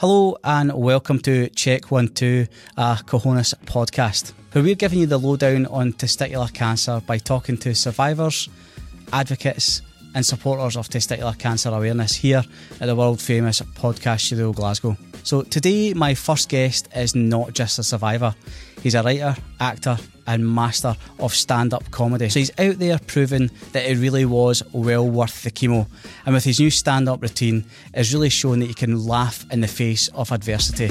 Hello and welcome to Check One Two, a Cojones podcast, where we're giving you the lowdown on testicular cancer by talking to survivors, advocates, and supporters of testicular cancer awareness here at the world famous Podcast Studio Glasgow. So today, my first guest is not just a survivor; he's a writer, actor, and master of stand-up comedy. So he's out there proving that it really was well worth the chemo, and with his new stand-up routine, is really showing that you can laugh in the face of adversity.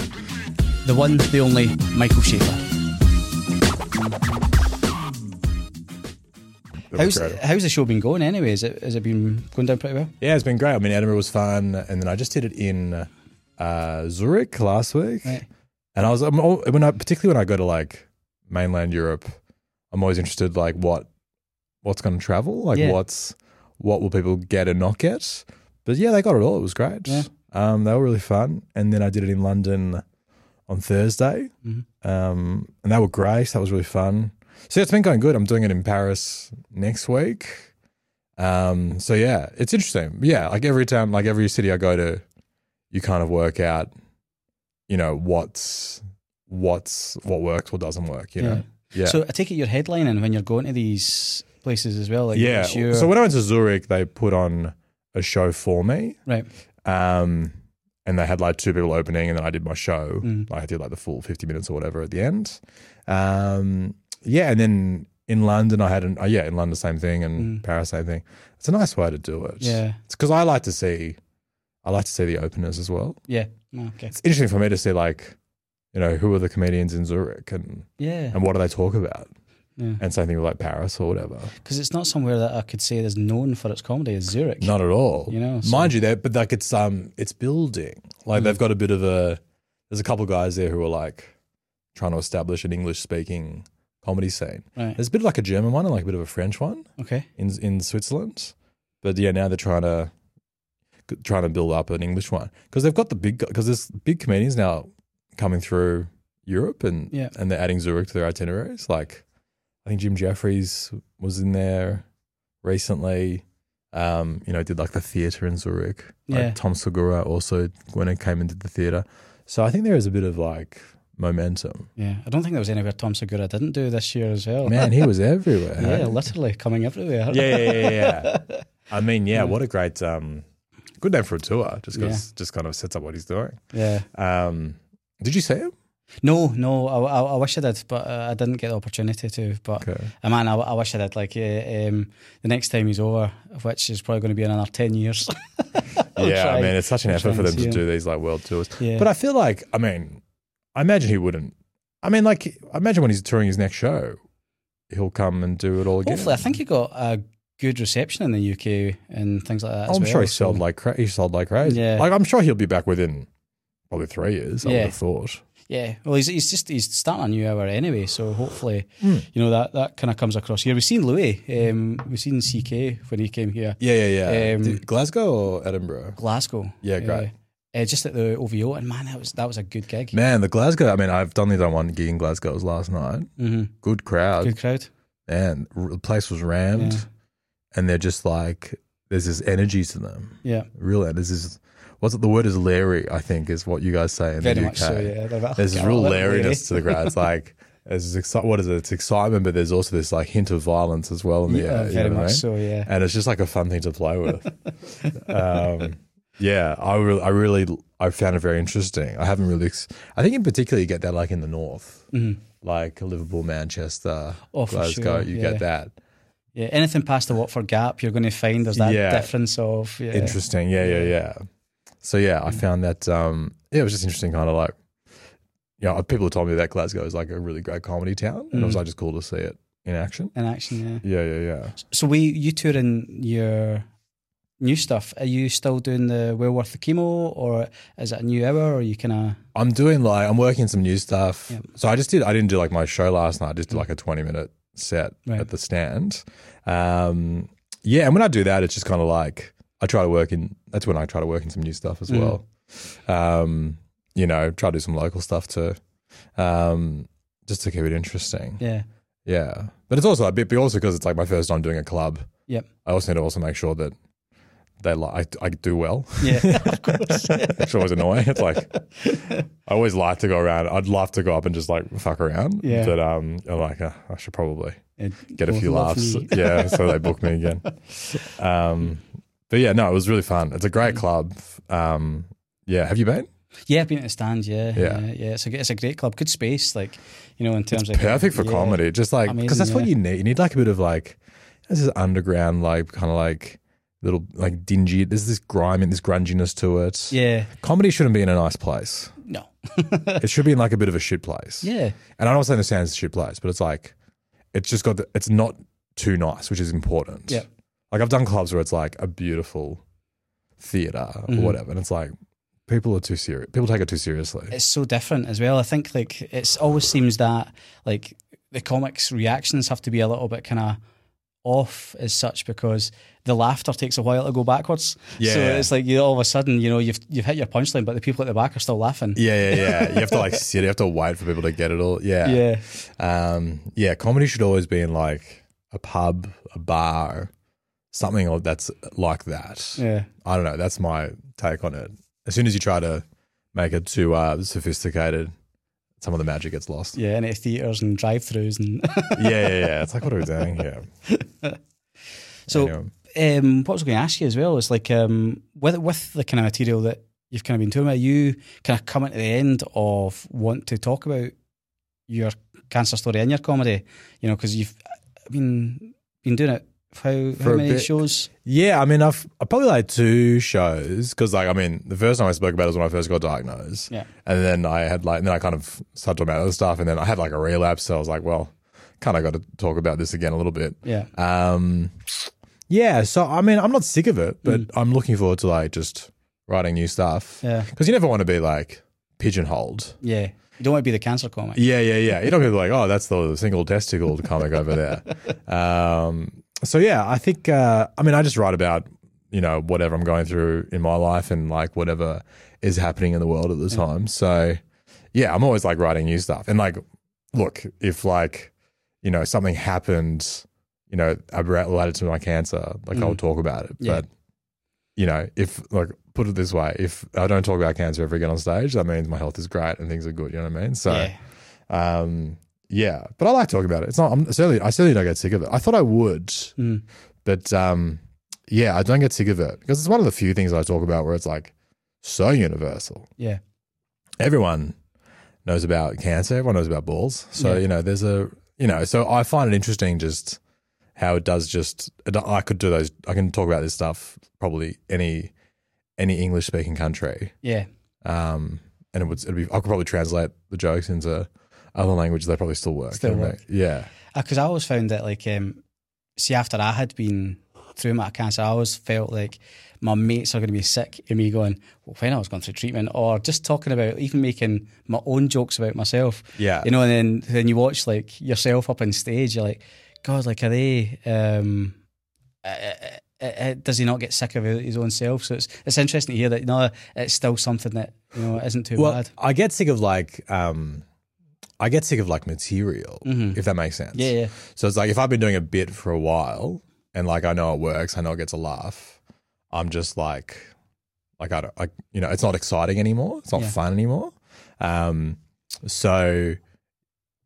The one, the only, Michael Shafar. How's, how's the show been going anyway? Has it, has it been going down pretty well? Yeah, it's been great. I mean, Edinburgh was fun, and then I just did it in uh, Zurich last week, Right. And I was I'm, when I particularly when I go to like mainland Europe, I'm always interested like what what's going to travel, like Yeah. what's what will people get and not get. But yeah, they got it all. It was great. Yeah. Um, they were really fun, and then I did it in London on Thursday, Mhm. um, and they were great. That was really fun. So yeah, it's been going good. I'm doing it in Paris next week. Um, so yeah, it's interesting. Yeah, like every time, like every city I go to, you kind of work out, you know, what's what's what works, what doesn't work. You know, yeah, So I take it you're headlining when you're going to these places as well. Like yeah. your- So when I went to Zurich, they put on a show for me, right. um, and they had like two people opening, and then I did my show. Mm. Like I did like the full fifty minutes or whatever at the end. Um, yeah, and then in London, I had an uh, yeah in London same thing, and Mm. Paris same thing. It's a nice way to do it. Yeah. it's because I like to see, I like to see the openers as well. Yeah. Okay. It's interesting for me to see like, you know, who are the comedians in Zurich and Yeah. and what do they talk about, Yeah. and same thing with like Paris or whatever. Because it's not somewhere that I could say is known for its comedy. It's Zurich. Not at all. You know, so- mind you, that but like it's um it's building. Like Mm. they've got a bit of a. There's a couple of guys there who are like trying to establish an English speaking comedy scene. Right. There's a bit of like a German one and like a bit of a French one Okay. in in Switzerland, but yeah, now they're trying to trying to build up an English one because they've got the big because there's big comedians now coming through Europe and Yeah. and they're adding Zurich to their itineraries. Like I think Jim Jefferies was in there recently. Um, you know, did like the theatre in Zurich. Like Yeah. Tom Segura also when it came into the theatre. So I think there is a bit of like momentum. Yeah. I don't think there was anywhere Tom Segura didn't do this year as well. Man, he was everywhere. yeah, literally coming everywhere. yeah, yeah, yeah, yeah. I mean, yeah, Yeah. what a great, um, good name for a tour. Just because, just kind of sets up what he's doing. Yeah. Um, did you see him? No, no. I, I, I wish I did, but uh, I didn't get the opportunity to. But Okay. uh, man, I, I wish I did. Like uh, um, the next time he's over, which is probably going to be in another ten years. Yeah, try- I mean, it's such an I'll effort for them to him. do these like world tours. Yeah. But I feel like, I mean, I imagine he wouldn't. I mean, like, I imagine when he's touring his next show, he'll come and do it all again. Hopefully, I think he got a good reception in the UK and things like that. Oh, I'm well, sure he sold like cra- he sold like crazy. Yeah. Like I'm sure he'll be back within probably three years. I would Yeah. have thought. Yeah, well, he's, he's just he's starting a new hour anyway, so hopefully, Hmm. you know that that kind of comes across here. We've seen Louis, um, we've seen CK when he came here, Yeah, yeah, yeah. Um, Did- Glasgow or Edinburgh? Glasgow. Yeah, great. Uh, uh, just at the OVO, and man, that was that was a good gig. Man, the Glasgow. I mean, I've only done one gig in Glasgow. It was last night. hmm Good crowd. Good crowd. and r- the place was rammed, Yeah. And they're just like there's this energy to them. Yeah, Real, there's this. What's it? The word is lairy. I think is what you guys say in very the UK. so. Yeah, They're like, There's this "Oh, real God, to the crowd. It's like there's this exci- what is it? It's excitement, but there's also this like hint of violence as well in the Yeah, air. you very know what I much mean? so. Yeah, and it's just like a fun thing to play with. um, yeah, I really, I really, I found it very interesting. I haven't really, ex- I think in particular you get that like in the north, Mhm. like Liverpool, Manchester, Oh, Glasgow. sure, You yeah. get that. Yeah. Anything past the Watford Gap, you're going to find there's that Yeah. difference of yeah. Interesting. Yeah, yeah, yeah. So yeah, Mm. I found that. Um, yeah, it was just interesting, kind of like, you know, people have told me that Glasgow is like a really great comedy town, and it was Mm. like just cool to see it in action. in action. Yeah. Yeah, yeah, yeah. So we you touring your new stuff. Are you still doing the well worth the chemo, or is it a new hour, or you kind of I'm doing like I'm working some new stuff. Yep. So I just did I didn't do like my show last night. I just did like a 20 minute set Right. at the stand. Um, yeah, and when I do that, it's just kind of like I try to work in. That's when I try to work in some new stuff as Mm. well. Um, you know, try to do some local stuff too, um, just to keep it interesting. yeah Yeah, but it's also a bit, but also because it's like my first time doing a club. Yep. I also need to also make sure that they like I, I do well. Yeah, of course. It's always annoying. It's like I always like to go around. I'd love to go up and just like fuck around. Yeah. But um, I'm like uh, I should probably And get a few laughs. Yeah, so they book me again. Um, but yeah, no, it was really fun. It's a great Mm. club. Um, yeah, have you been? Yeah, I've been at the stand. Yeah, Yeah. yeah, yeah. It's a it's a great club, good space. Like you know, in terms of Perfect for yeah. comedy. Just like because that's what you need. You need like a bit of like this is underground, like kind of like little like dingy. There's this grime and this grunginess to it. Yeah, Comedy shouldn't be in a nice place. no, it should be in like a bit of a shit place. yeah, And I'm not saying the sound's a shit place, but it's like it's just got the, it's not too nice, which is important. Yeah. Like I've done clubs where it's like a beautiful theater or Mhm. whatever, and it's like people are too serious. People take it too seriously. it's so different as well. I think like it's always seems that like the comics reactions have to be a little bit kind of off as such because the laughter takes a while to go backwards. Yeah. So it's like you all of a sudden you know you've you've hit your punchline, but the people at the back are still laughing. yeah, yeah, yeah. You have to like sit. You have to wait for people to get it all. Yeah, Yeah, Um, yeah, comedy should always be in like a pub, a bar, something that's like that. yeah. I don't know. That's my take on it. As soon as you try to make it too uh, sophisticated, some of the magic gets lost. Yeah, into theatres and drive-throughs and yeah, yeah, yeah. It's like, what are we doing here? so Anyway. um, what I was going to ask you as well is like um, with with the kind of material that you've kind of been talking about, you kind of coming to the end of want to talk about your cancer story in your comedy, you know, because you've been been doing it how, how many bit. shows? yeah, I mean, I've I probably like two shows because, like, I mean, the first time I spoke about it was when I first got diagnosed, Yeah, and then I had like, and then I kind of started talking about other stuff, and then I had like a relapse, so I was like, well, kind of got to talk about this again a little bit. yeah, Um, yeah, so I mean, I'm not sick of it, but I'm looking forward to like just writing new stuff yeah, because you never want to be like pigeonholed. yeah. You don't want to be the cancer comic. Yeah, yeah, yeah. You don't be like, oh, that's the single testicle comic over there. Um, so yeah, I think. Uh, I mean, I just write about you know whatever I'm going through in my life and like whatever is happening in the world at the time. So yeah, I'm always like writing new stuff and like, look, if like you know something happened, you know, related to my cancer, like I'll talk about it. Yeah. But you know, if like put it this way, if I don't talk about cancer ever again on stage, that means my health is great and things are good. You know what I mean? So. yeah, Um, yeah, but I like talking about it. It's not. I'm certainly. I certainly don't get sick of it. I thought I would, Mm. but um, yeah, I don't get sick of it because it's one of the few things I talk about where it's like so universal. yeah, Everyone knows about cancer. Everyone knows about balls. So Yeah. you know, there's a you know. So I find it interesting just how it does. Just I could do those. I can talk about this stuff probably any any English speaking country. yeah. Um, and it would it'd be I could probably translate the jokes into other languages. They probably still work. Still you know what I work. mean? Yeah. Because I always found that, like, um, see, after I had been through my cancer, I always felt like my mates are going to be sick of me going, well, when I was going through treatment, or just talking about, even making my own jokes about myself. Yeah. You know, and then then you watch like yourself up on stage, you're like, God, like, are they? Um, uh, uh, uh, does he not get sick of his own self? So it's it's interesting to hear that. No, it's still something that you know isn't too Well, bad. I get sick of like um I get sick of like material, if that makes sense. Mm-hmm. Yeah, yeah, So it's like if I've been doing a bit for a while and like I know it works, I know it gets a laugh, I'm just like like I don't like you know, it's not exciting anymore. It's not Yeah. fun anymore. Um so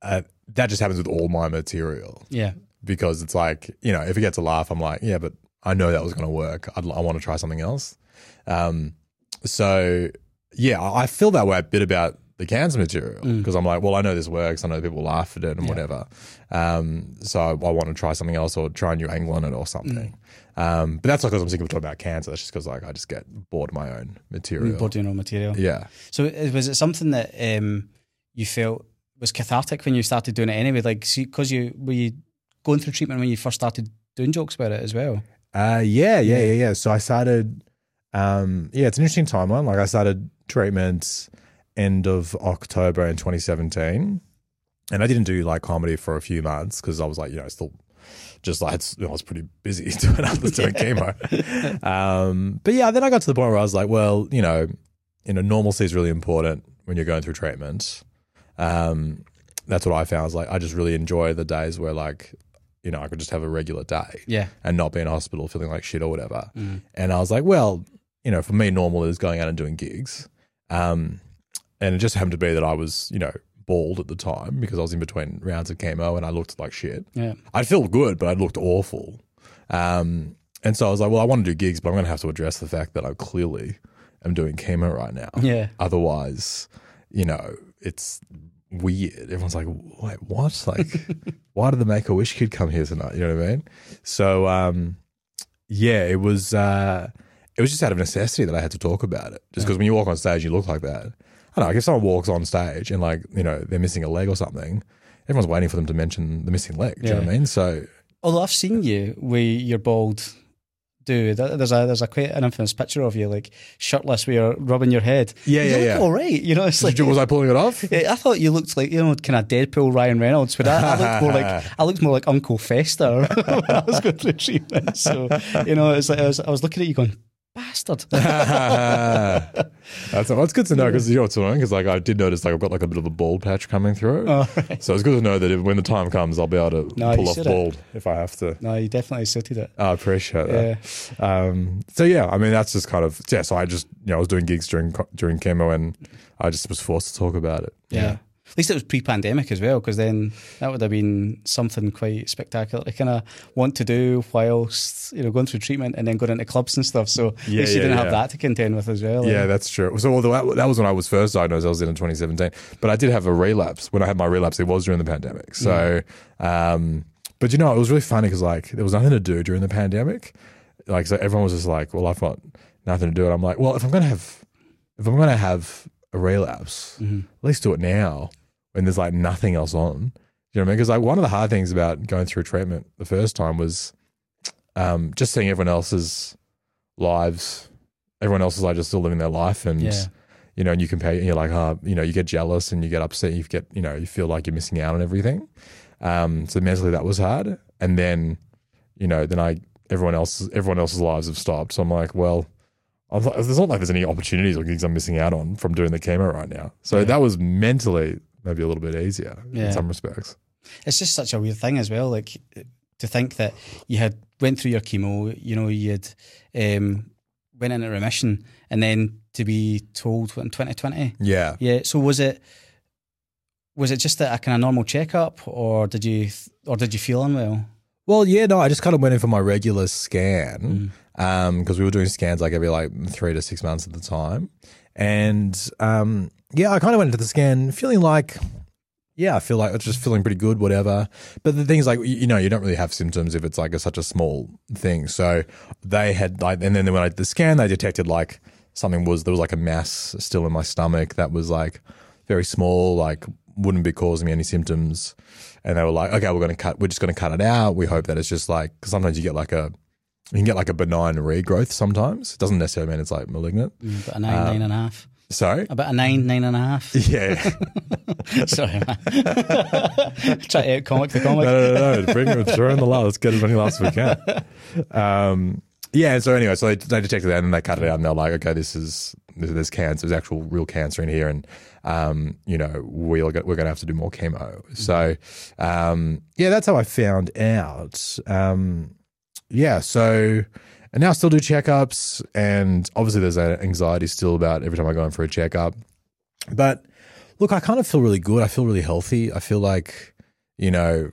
uh, that just happens with all my material yeah, because it's like, you know, if it gets a laugh, I'm like, yeah, but I know that was going to work. I'd, I want to try something else. Um, so yeah, I feel that way a bit about the cancer material because I'm like, well, I know this works. I know people laugh at it and whatever. Um, so I, I want to try something else or try a new angle on it or something. Um, but that's not because I'm sick of talking about cancer. That's just because like I just get bored of my own material. body your own material. Yeah. So uh, was it something that um, you felt was cathartic when you started doing it anyway? Like, because you were you going through treatment when you first started doing jokes about it as well? Uh, yeah, yeah, yeah, yeah. So I started, um, yeah, it's an interesting timeline. Like I started treatment end of October in 2017, and I didn't do like comedy for a few months because I was like, you know, still just like it's, I was pretty busy doing other doing chemo. Um, but yeah, then I got to the point where I was like, well, you know, you know, normalcy is really important when you're going through treatment. Um, that's what I found. Is like I just really enjoy the days where like you know I could just have a regular day Yeah. and not be in hospital feeling like shit or whatever. Mm. And I was like, well, you know, for me, normal is going out and doing gigs. Um, and it just happened to be that I was, you know, bald at the time because I was in between rounds of chemo and I looked like shit. Yeah. I felt good, but I looked awful. Um, and so I was like, well, I want to do gigs, but I'm going to have to address the fact that I clearly am doing chemo right now. Yeah. Otherwise, you know, it's weird. Everyone's like, wait, what? Like, why did the Make a Wish kid come here tonight? You know what I mean? So, um, yeah, it was. Uh, it was just out of necessity that I had to talk about it. Just because when you walk on stage, you look like that. I don't know. Like if someone walks on stage and like you know they're missing a leg or something, everyone's waiting for them to mention the missing leg. Do you know what I mean? So Although I've seen you with your bald dude. There's a there's a quite an infamous picture of you like shirtless where you're rubbing your head. Yeah, you yeah, look yeah. all right. You know, it's like you- was I pulling it off? I thought you looked like you know, kind of Deadpool Ryan Reynolds, but I, I looked more like I looked more like Uncle Fester when I was going through treatment. So you know, it's like I was, I was looking at you going, bastard. That's well, it's good to know because you know what's annoying because like I did notice like I've got like a bit of a bald patch coming through. Oh, right. So it's good to know that if, when the time comes, I'll be able to No, pull off bald if I have to. No, you definitely suited it. I appreciate that. Um, so yeah, I mean that's just kind of yeah. So I just you know I was doing gigs during during chemo and I just was forced to talk about it. Yeah. At least it was pre-pandemic as well, because then that would have been something quite spectacular to kind of want to do whilst you know going through treatment and then going into clubs and stuff. So at Yeah, least you didn't yeah. have that to contend with as well. Yeah, like. that's true. So although that, that was when I was first diagnosed, I was in in 2017, but I did have a relapse. When I had my relapse, it was during the pandemic. So, um, but you know, it was really funny because like there was nothing to do during the pandemic. Like, so everyone was just like, "Well, I've got nothing to do," and I'm like, "Well, if I'm gonna have, if I'm gonna have a relapse, Mm-hmm. at least do it now when there's like nothing else on." You know what I mean? Because like one of the hard things about going through treatment the first time was um, just seeing everyone else's lives. Everyone else is like just still living their life, and Yeah. you know, and you compare, and you're like, oh, you know, you get jealous and you get upset. You get, you know, you feel like you're missing out on everything. Um, so mentally, that was hard. And then, you know, then I, everyone else, everyone else's lives have stopped. So I'm like, well, I'm like, there's not like there's any opportunities or gigs I'm missing out on from doing the chemo right now. So Yeah. that was mentally maybe a little bit easier Yeah. in some respects. it's just such a weird thing as well. Like to think that you had went through your chemo, you know, you had um, went into remission, and then to be told in 2020. Yeah. Yeah. So was it was it just a, a kind of normal checkup, or did you or did you feel unwell? Well, yeah, no, I just kind of went in for my regular scan because we were doing scans like every like three to six months at the time, and um, yeah, I kind of went into the scan feeling like, yeah, I feel like it's just feeling pretty good, whatever. But the thing is, like, you, know, you don't really have symptoms if it's like a, such a small thing. So they had like, and then when I did the scan, they detected like something was there was like a mass still in my stomach that was like very small, like wouldn't be causing me any symptoms. And they were like, okay, we're going to cut, we're just going to cut it out. We hope that it's just like, cause sometimes you get like a, you can get like a benign regrowth sometimes. It doesn't necessarily mean it's like malignant. Mm, About a nine, nine and a half. Sorry. About a nine, nine and a half. Yeah. Sorry, man. Try to out comic the comic. no, no, no, no. Bring it, throw in the last. Let's get as many laughs as we can. Um, yeah. So anyway, so they, they detected that and they cut it out and they're like, okay, this is there's cancer, there's actual real cancer in here, and um, you know we're we're going to have to do more chemo. So um, yeah, that's how I found out. Um, yeah. So. And now I still do checkups, and obviously there's that anxiety still about every time I go in for a checkup. But look, I kind of feel really good. I feel really healthy. I feel like, you know,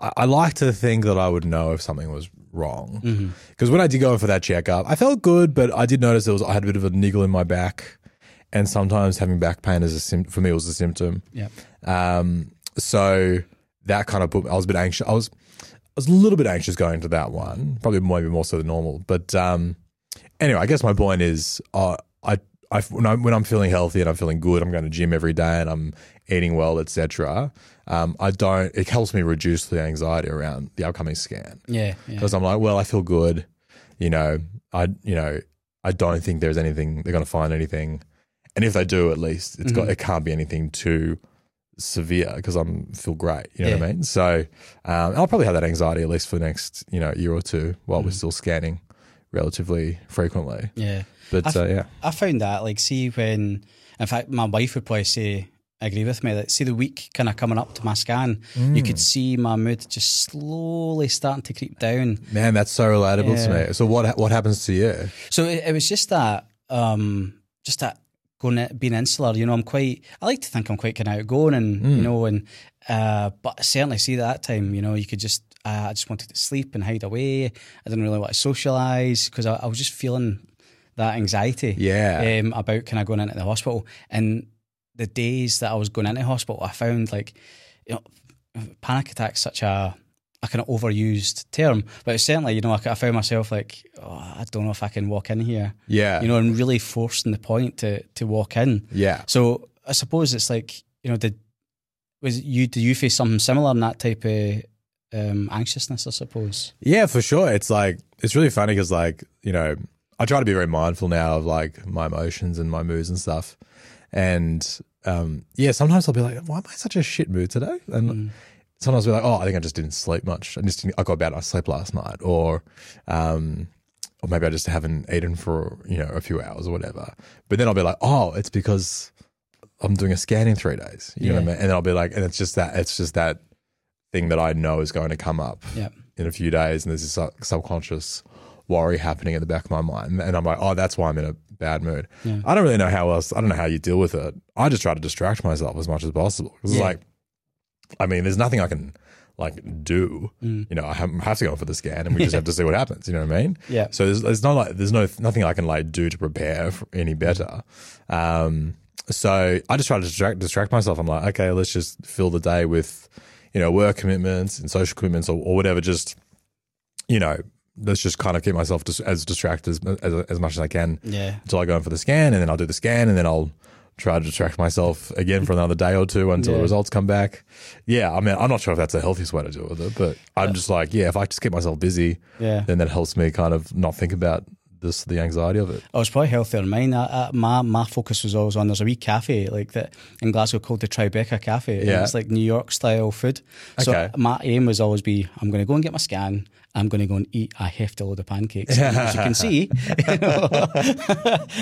I, I like to think that I would know if something was wrong. Because when I did go in for that checkup, I felt good, but I did notice there was I had a bit of a niggle in my back, and sometimes having back pain is a sim- for me was a symptom. Yeah. Um, so that kind of put I was a bit anxious. I was was a little bit anxious going into that one, probably maybe more so than normal. But um, anyway, I guess my point is, uh, I, I when, I'm, when I'm feeling healthy and I'm feeling good, I'm going to the gym every day and I'm eating well, etc. Um, I don't. It helps me reduce the anxiety around the upcoming scan Yeah. yeah. because I'm like, well, I feel good. You know, I you know, I don't think there's anything they're going to find anything, and if they do, at least it's got it can't be anything too severe because I'm feel great. You know what I mean? So um, I'll probably have that anxiety at least for the next you know year or two while we're still scanning relatively frequently. Yeah. But uh, yeah, I found that, like, see, when, in fact, my wife would probably say agree with me. That see the week kind of coming up to my scan, you could see my mood just slowly starting to creep down. Man, that's so relatable Yeah. to me. So what what happens to you? So it, it was just that, um, just that going in- being insular. You know, I'm quite. I like to think I'm quite kind of outgoing, and you know, and uh, but certainly see that time. You know, you could just. Uh, I just wanted to sleep and hide away. I didn't really want to socialise because I, I was just feeling that anxiety. Yeah. Um, about kind of going into the hospital and the days that I was going into hospital, I found like, you know, panic attack's such a a kind of overused term, but certainly, you know, I, I found myself like, oh, I don't know if I can walk in here, Yeah. you know, and really forcing the point to to walk in. Yeah. So I suppose it's like, you know, did was you do you face something similar in that type of um, anxiousness? I suppose. Yeah, for sure. It's like it's really funny because like you know I try to be very mindful now of like my emotions and my moods and stuff, and um, yeah, sometimes I'll be like, why am I in such a shit mood today? And sometimes I'll be like, oh, I think I just didn't sleep much. I just didn't, I got bad. I slept last night, or um, or maybe I just haven't eaten for you know a few hours or whatever. But then I'll be like, oh, it's because I'm doing a scan in three days. You know what I mean? And then I'll be like, and it's just that it's just that thing that I know is going to come up Yeah. in a few days, and there's this sub- subconscious worry happening in the back of my mind, and I'm like, oh, that's why I'm in a bad mood. Yeah. I don't really know how else. I don't know how you deal with it. I just try to distract myself as much as possible. It's Yeah. like, I mean, there's nothing I can like do. Mm. You know, I have, have to go for the scan, and we just have to see what happens. You know what I mean? Yeah. So there's, there's not like there's no nothing I can like do to prepare for any better. Um, so I just try to distract distract myself. I'm like, okay, let's just fill the day with, you know, work commitments and social commitments or, or whatever. Just, you know, let's just kind of keep myself as distracted as, as as much as I can Yeah. until I go in for the scan, and then I'll do the scan, and then I'll try to distract myself again for another day or two until the results come back. Yeah, I mean, I'm not sure if that's the healthiest way to deal with it, but I'm just like, yeah, if I just keep myself busy, Yeah. then that helps me kind of not think about this the anxiety of it. I was probably healthier than mine. I, I, my my focus was always on. There's a wee cafe like that in Glasgow called the Tribeca Cafe. Yeah. it's like New York style food. So Okay. my aim was always be I'm going to go and get my scan. I'm going to go and eat a hefty load of pancakes. As you can see,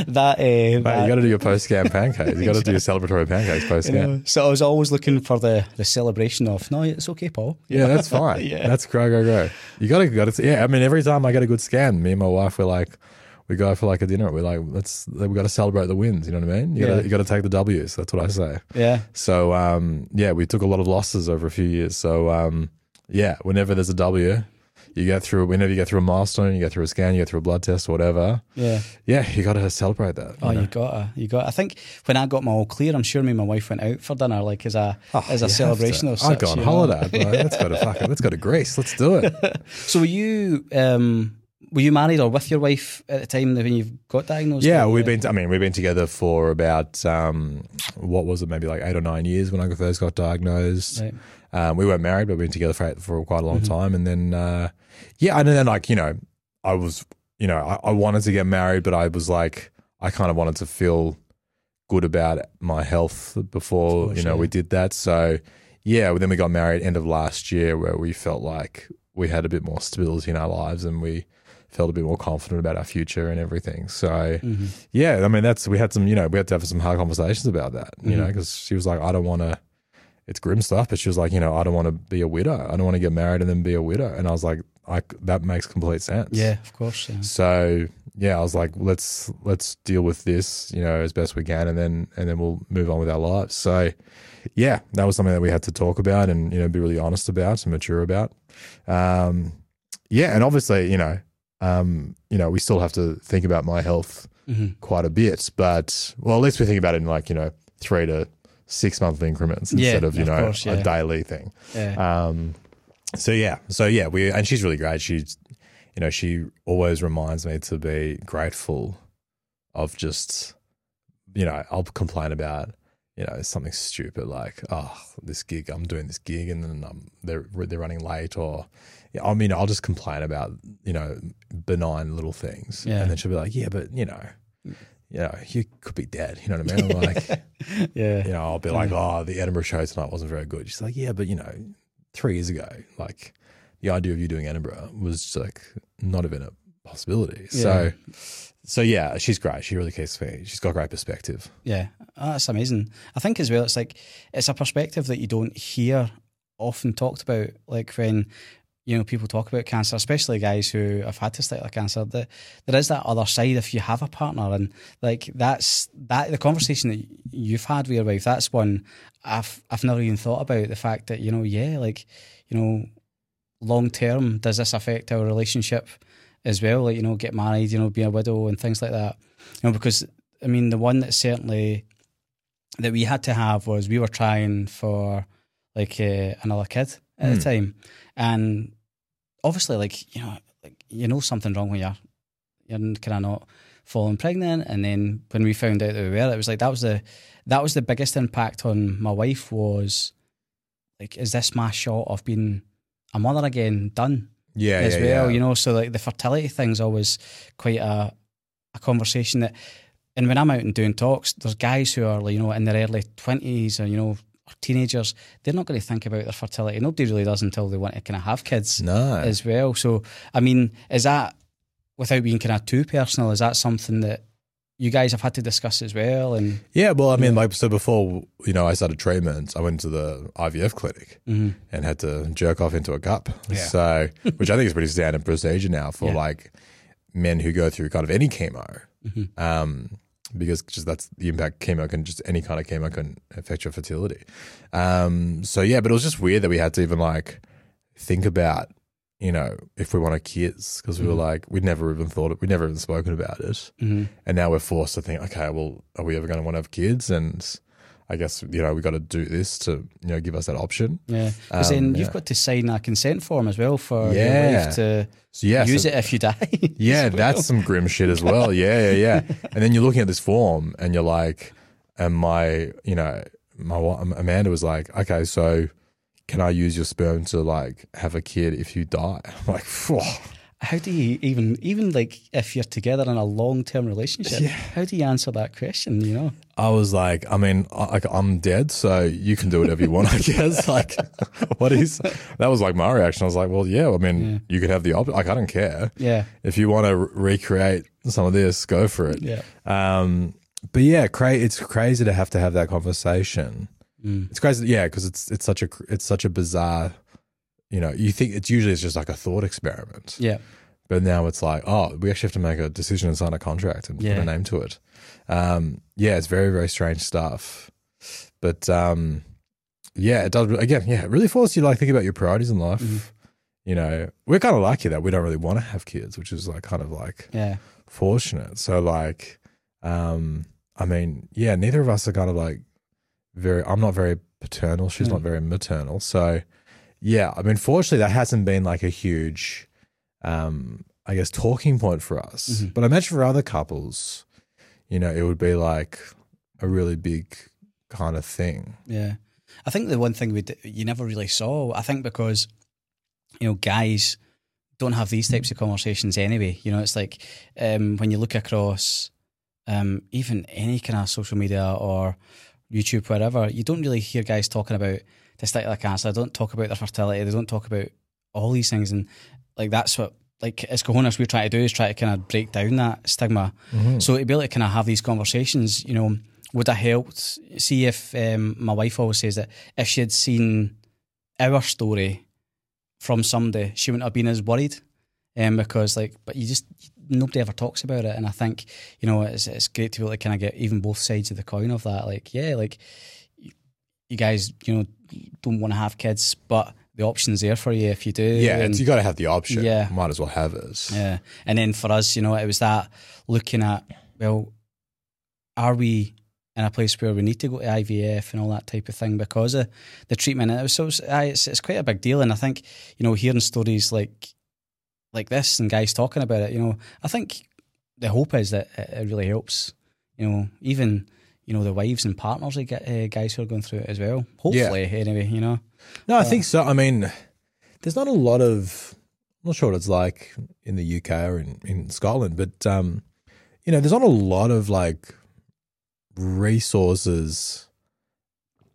that, uh, Mate, that- you got to do your post scan pancakes. You got to do your celebratory pancakes post you know, so I was always looking for the the celebration of no, it's okay, Paul. Yeah, that's fine. Yeah. That's great, great, great. You got to, got to. Yeah, I mean, every time I get a good scan, me and my wife, we're like, we go for like a dinner. We're like, let's, we got to celebrate the wins. You know what I mean? You got Yeah. got to take the W's. That's what I say. Yeah, So, um, yeah, we took a lot of losses over a few years. So, um, yeah, whenever there's a W, you get through. Whenever you get through a milestone, you get through a scan, you get through a blood test whatever. yeah. Yeah, you got to celebrate that. Oh, know? you gotta, you got. I think when I got my all clear, I'm sure me and my wife went out for dinner, like as a Oh, as a celebration of. I'd such, go on holiday. Bro. Let's go to fucking. Let's go to Greece. Let's do it. So were you um were you married or with your wife at the time when you got diagnosed? Yeah, we've been. I mean, we've been together for about um, what was it? Maybe like eight or nine years when I first got diagnosed. Right. Um, we weren't married, but we've been together for for quite a long time. And then, uh, yeah, and then like you know, I was, you know, I, I wanted to get married, but I was like, I kind of wanted to feel good about my health before course, you know yeah. we did that. So yeah, then we got married end of last year, where we felt like we had a bit more stability in our lives, and we felt a bit more confident about our future and everything. So Mm-hmm. yeah, I mean that's we had some, you know, we had to have some hard conversations about that, you know, Mhm. because she was like, I don't want to. It's grim stuff, but she was like, you know, I don't want to be a widow. I don't want to get married and then be a widow. And I was like, I, that makes complete sense. Yeah, of course. Yeah. So yeah, I was like, let's let's deal with this, you know, as best we can, and then and then we'll move on with our lives. So yeah, that was something that we had to talk about and you know be really honest about and mature about. Um, yeah, and obviously, you know, um, you know, we still have to think about my health hmm quite a bit, but well, at least we think about it in like you know three to six month increments Yeah, instead of you of know course, a daily thing. Yeah. Um, so yeah, so yeah, we and she's really great. She's, you know, she always reminds me to be grateful of just, you know, I'll complain about, you know, something stupid like, oh, this gig, I'm doing this gig, and then um, they're they're running late, or, I mean, I'll just complain about, you know, benign little things, Yeah. and then she'll be like, yeah, but you know. You know, you could be dead. You know what I mean? I'm like, yeah. you know, I'll be like, oh, the Edinburgh show tonight wasn't very good. She's like, yeah, but you know, three years ago, like the idea of you doing Edinburgh was just like not even a possibility. So, so yeah, she's great. She really cares for me. She's got great perspective. Yeah, oh, that's amazing. I think as well, it's like it's a perspective that you don't hear often talked about. Like when you know people talk about cancer, especially guys who have had testicular cancer. That there is that other side if you have a partner, and like that's that the conversation that you've had with your wife. That's one I've I've never even thought about. The fact that you know, yeah, like you know, long term, does this affect our relationship? as well, like, you know, get married, you know, be a widow and things like that. You know, because I mean, the one that certainly that we had to have was we were trying for like uh, another kid at Mm. the time, and obviously, like you know, like you know something wrong when you're you're kind of not falling pregnant, and then when we found out that we were, it was like that was the that was the biggest impact on my wife was like, is this my shot of being a mother again done? Yeah, as yeah, well. yeah. You know, so like the fertility thing's always quite a a conversation that. And when I'm out and doing talks, there's guys who are you know in their early twenties or you know or teenagers. They're not going to think about their fertility. Nobody really does until they want to kind of have kids no. as well. So I mean, is that without being kind of too personal? Is that something that you guys have had to discuss as well? And Yeah, well, I mean, like, so before, you know, I started treatment, I went to the IVF clinic Mhm. and had to jerk off into a cup. Yeah. So, which I think is pretty standard procedure now for Yeah. like men who go through kind of any chemo. Mhm. Um, because just that's the impact chemo can just any kind of chemo can affect your fertility. Um, so yeah, but it was just weird that we had to even like think about, you know, if we want wanted kids because we were Mhm. like, we'd never even thought it, we'd never even spoken about it. Mhm. And now we're forced to think, okay, well, are we ever going to want to have kids? And I guess, you know, we got to do this to, you know, give us that option. yeah, because Um, then you've got to sign a consent form as well for Yeah. your wife to So, yeah. use so- it if you die. Yeah, well. that's some grim shit as well. Yeah, yeah, yeah. and then you're looking at this form and you're like, and my, you know, my Amanda was like, okay, so can I use your sperm to like have a kid if you die? I'm like, phew. How do you even even like if you're together in a long term relationship? Yeah. How do you answer that question? You know, I was like, I mean, I, like, I'm dead, so you can do whatever you want, I guess. Like, what is that? Was like my reaction. I was like, well, yeah, I mean, Yeah. you could have the option. Like, I don't care. yeah, If you want to re- recreate some of this, go for it. yeah, Um, but yeah, cra- it's crazy to have to have that conversation. Mm. It's crazy, yeah, because it's it's such a it's such a bizarre. You know, you think it's usually it's just like a thought experiment, yeah, but now it's like, oh, we actually have to make a decision and sign a contract and Yeah. put a name to it. Um, yeah, it's very very strange stuff, but um, yeah, it does again. Yeah, it really forces you to like think about your priorities in life. Mhm. You know, we're kind of lucky that we don't really want to have kids, which is like kind of like yeah, fortunate. So like, um, I mean, yeah, neither of us are kind of like very. I'm not very paternal. She's not Mm. very maternal. So yeah, I mean, fortunately, that hasn't been like a huge, um, I guess, talking point for us. Mhm. But I imagine for other couples, you know, it would be like a really big kind of thing. yeah. I think the one thing we d- you never really saw. I think because you know guys don't have these types of conversations anyway. You know, it's like um, when you look across um, even any kind of social media or YouTube, wherever, you don't really hear guys talking about testicular cancer. They don't talk about their fertility. They don't talk about all these things, and like that's what like as cojones we're trying to do is try to kind of break down that stigma. So to be able to kind of have these conversations, you know, would have helped. See if um, my wife always says that if she had seen our story from somebody, she wouldn't have been as worried. Um, because like, but you just nobody ever talks about it, and I think you know it's it's great to be able to kind of get even both sides of the coin of that. Like, yeah, like you, guys, you know, don't want to have kids, but the option's there for you if you do. Yeah, and- it's, you got to have the option. Yeah. might as well have it. yeah. And then for us, you know, it was that looking at, well, are we in a place where we need to go to IVF and all that type of thing because of the treatment? And it was, so it's, it's, quite a big deal. And I think, you know, hearing stories like like this and guys talking about it, you know, I think the hope is that it really helps, you know, even, you know, the wives and partners of uh, guys who are going through it as well. Hopefully, anyway, you know. No, I think so. I mean, there's not a lot of. I'm not sure what it's like in the UK or in, in Scotland, but um, you know, there's not a lot of like resources,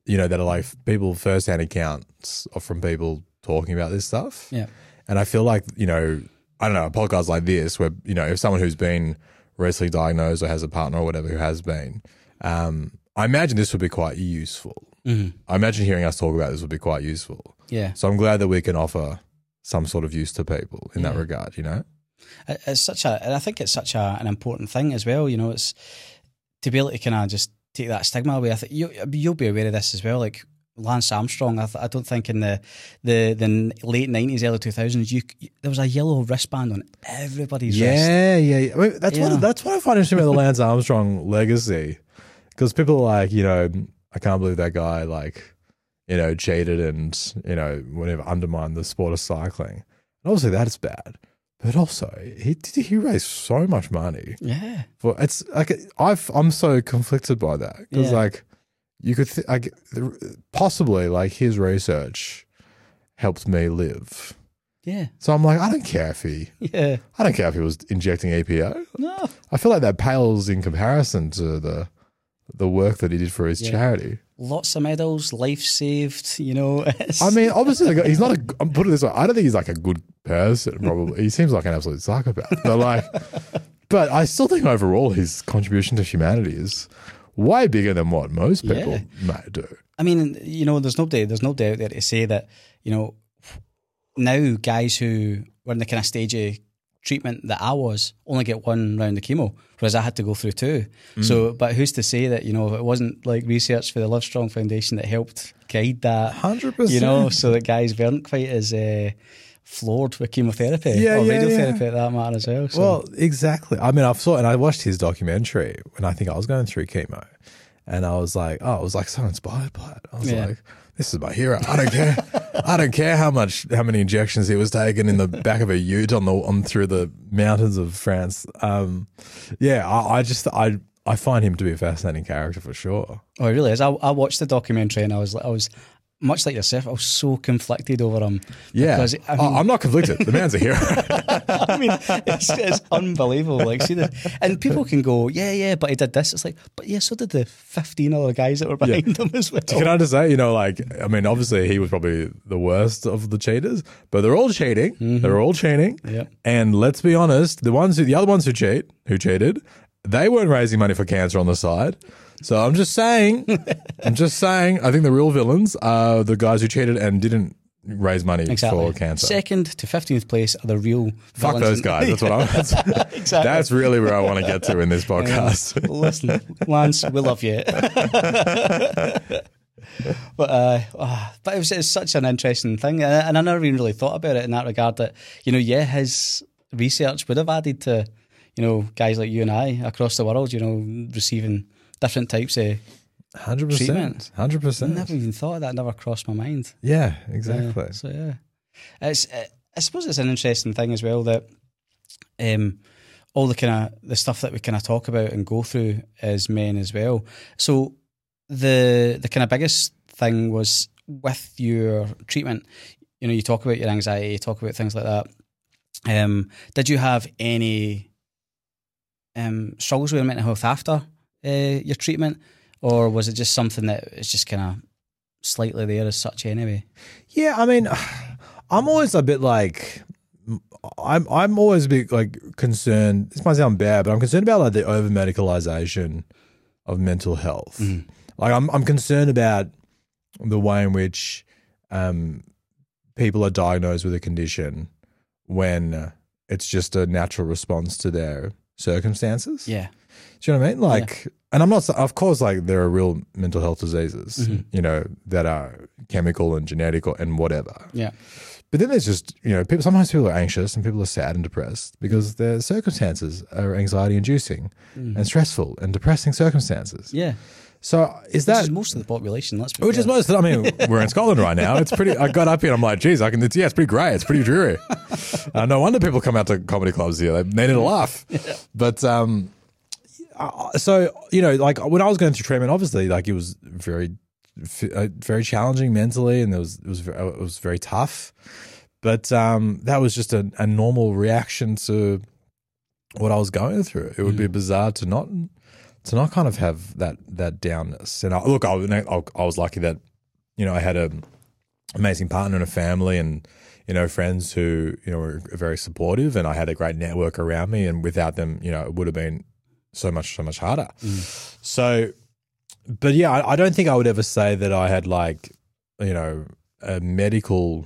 you know, that are like people firsthand accounts from people talking about this stuff. Yeah. And I feel like, you know, I don't know, a podcast like this where, you know, if someone who's been recently diagnosed or has a partner or whatever who has been, um, I imagine this would be quite useful. Mhm. I imagine hearing us talk about this would be quite useful. Yeah. So I'm glad that we can offer some sort of use to people in that regard. You know, It's such a, and I think it's such a, an important thing as well. You know, it's to be able to kind of just take that stigma away. I think you, you'll be aware of this as well. Like Lance Armstrong, I, th- I don't think in the the the late nineties, early two thousands, you there was a yellow wristband on everybody's wrist. yeah, yeah. yeah. I mean, that's Yeah. what that's what I find interesting about the Lance Armstrong legacy, because people are like, you know, I can't believe that guy like, you know, cheated and you know whatever undermined the sport of cycling. And obviously that's bad, but also he he raised so much money Yeah, for it's like I've I'm so conflicted by that because Yeah. like you could th- like possibly like his research helped me live. yeah, So I'm like, I don't care if he, yeah. I don't care if he was injecting EPO. No, I feel like that pales in comparison to the the work that he did for his Yeah. charity. lots of medals, life saved. You know, I mean, obviously, he's not a. I'm putting it this way. I don't think he's like a good person. Probably, he seems like an absolute psychopath. But like, but I still think overall his contribution to humanity is way bigger than what most people Yeah. may do. I mean, you know, there's nobody, there's no doubt there to say that, you know, now guys who were in the kind of stage of treatment that I was only get one round of chemo, whereas I had to go through two. So, but who's to say that, you know, if it wasn't like research for the Livestrong Foundation that helped guide that, Hundred you know, so that guys weren't quite as uh, floored with chemotherapy Yeah, or yeah, radiotherapy yeah. at that matter as well. So. Well, exactly. I mean, I've saw and I watched his documentary when I think I was going through chemo, and I was like, oh, I was like so inspired by it. I was Yeah. like, this is my hero. I don't care. I don't care how much, how many injections he was taking in the back of a Ute on the on through the mountains of France. Um, yeah, I, I just I I find him to be a fascinating character for sure. Oh, it really is. I, I watched the documentary and I was I was much like yourself. I was so conflicted over him. Yeah, because I mean, I'm not conflicted. The man's a hero. I mean, it's, it's unbelievable. Like, see the and people can go, yeah, yeah, but he did this. It's like, but yeah, so did the fifteen other guys that were behind him as well. Can I just say, you know, like, I mean, obviously he was probably the worst of the cheaters, but they're all cheating. Mm-hmm. They're all cheating. Yeah. And let's be honest, the ones who, the other ones who cheat, who cheated, they weren't raising money for cancer on the side. So I'm just saying, I'm just saying, I think the real villains are the guys who cheated and didn't raise money Exactly. for cancer. Second to fifteenth place are the real. Fuck villains those guys. That's what I'm. That's, exactly. that's really where I want to get to in this podcast. Listen, Lance, we love you. but uh, ah, but it was, it's such an interesting thing, and I, and I never even really thought about it in that regard. That you know, yeah, his research would have added to you know guys like you and I across the world, you know, receiving different types of. Hundred percent. Hundred I percent. never even thought of that. Never crossed my mind. Yeah, exactly. so yeah, it's. uh, I suppose it's an interesting thing as well that um, all the kind of the stuff that we kind of talk about and go through as men as well. So the the kind of biggest thing was with your treatment. You know, you talk about your anxiety, you talk about things like that. Um, did you have any um, struggles with your mental health after your treatment, or was it just something that is just kind of slightly there as such anyway? Yeah, I mean, I'm always a bit like, I'm I'm always a bit like concerned. This might sound bad, but I'm concerned about like the over medicalization of mental health. Like I'm I'm concerned about the way in which um, people are diagnosed with a condition when uh, it's just a natural response to their circumstances. Yeah. Do you know what I mean? Like, and I'm not, of course, like there are real mental health diseases, Mm-hmm. you know, that are chemical and genetic or, and whatever. Yeah. But then there's just, you know, people, sometimes people are anxious and people are sad and depressed because their circumstances are anxiety inducing and stressful and depressing circumstances. Yeah. So is Which that, is most of the population, let's be which is most, I mean, we're in Scotland right now. It's pretty, I got up here and I'm like, geez, I can, it's, yeah, it's pretty grey. It's pretty dreary. uh, no wonder people come out to comedy clubs here. They, they need a laugh. But, um, uh, so you know, like when I was going through treatment, obviously, like it was very, uh, very challenging mentally, and it was it was it was very tough. But um, that was just a, a normal reaction to what I was going through. It would be bizarre to not to not kind of have that that downness. And I, look, I, was- I, I was lucky that you know I had a amazing partner and a family and you know friends who you know were very supportive and I had a great network around me and without them you know it would have been so much so much harder so but yeah I, I don't think I would ever say that I had like you know a medical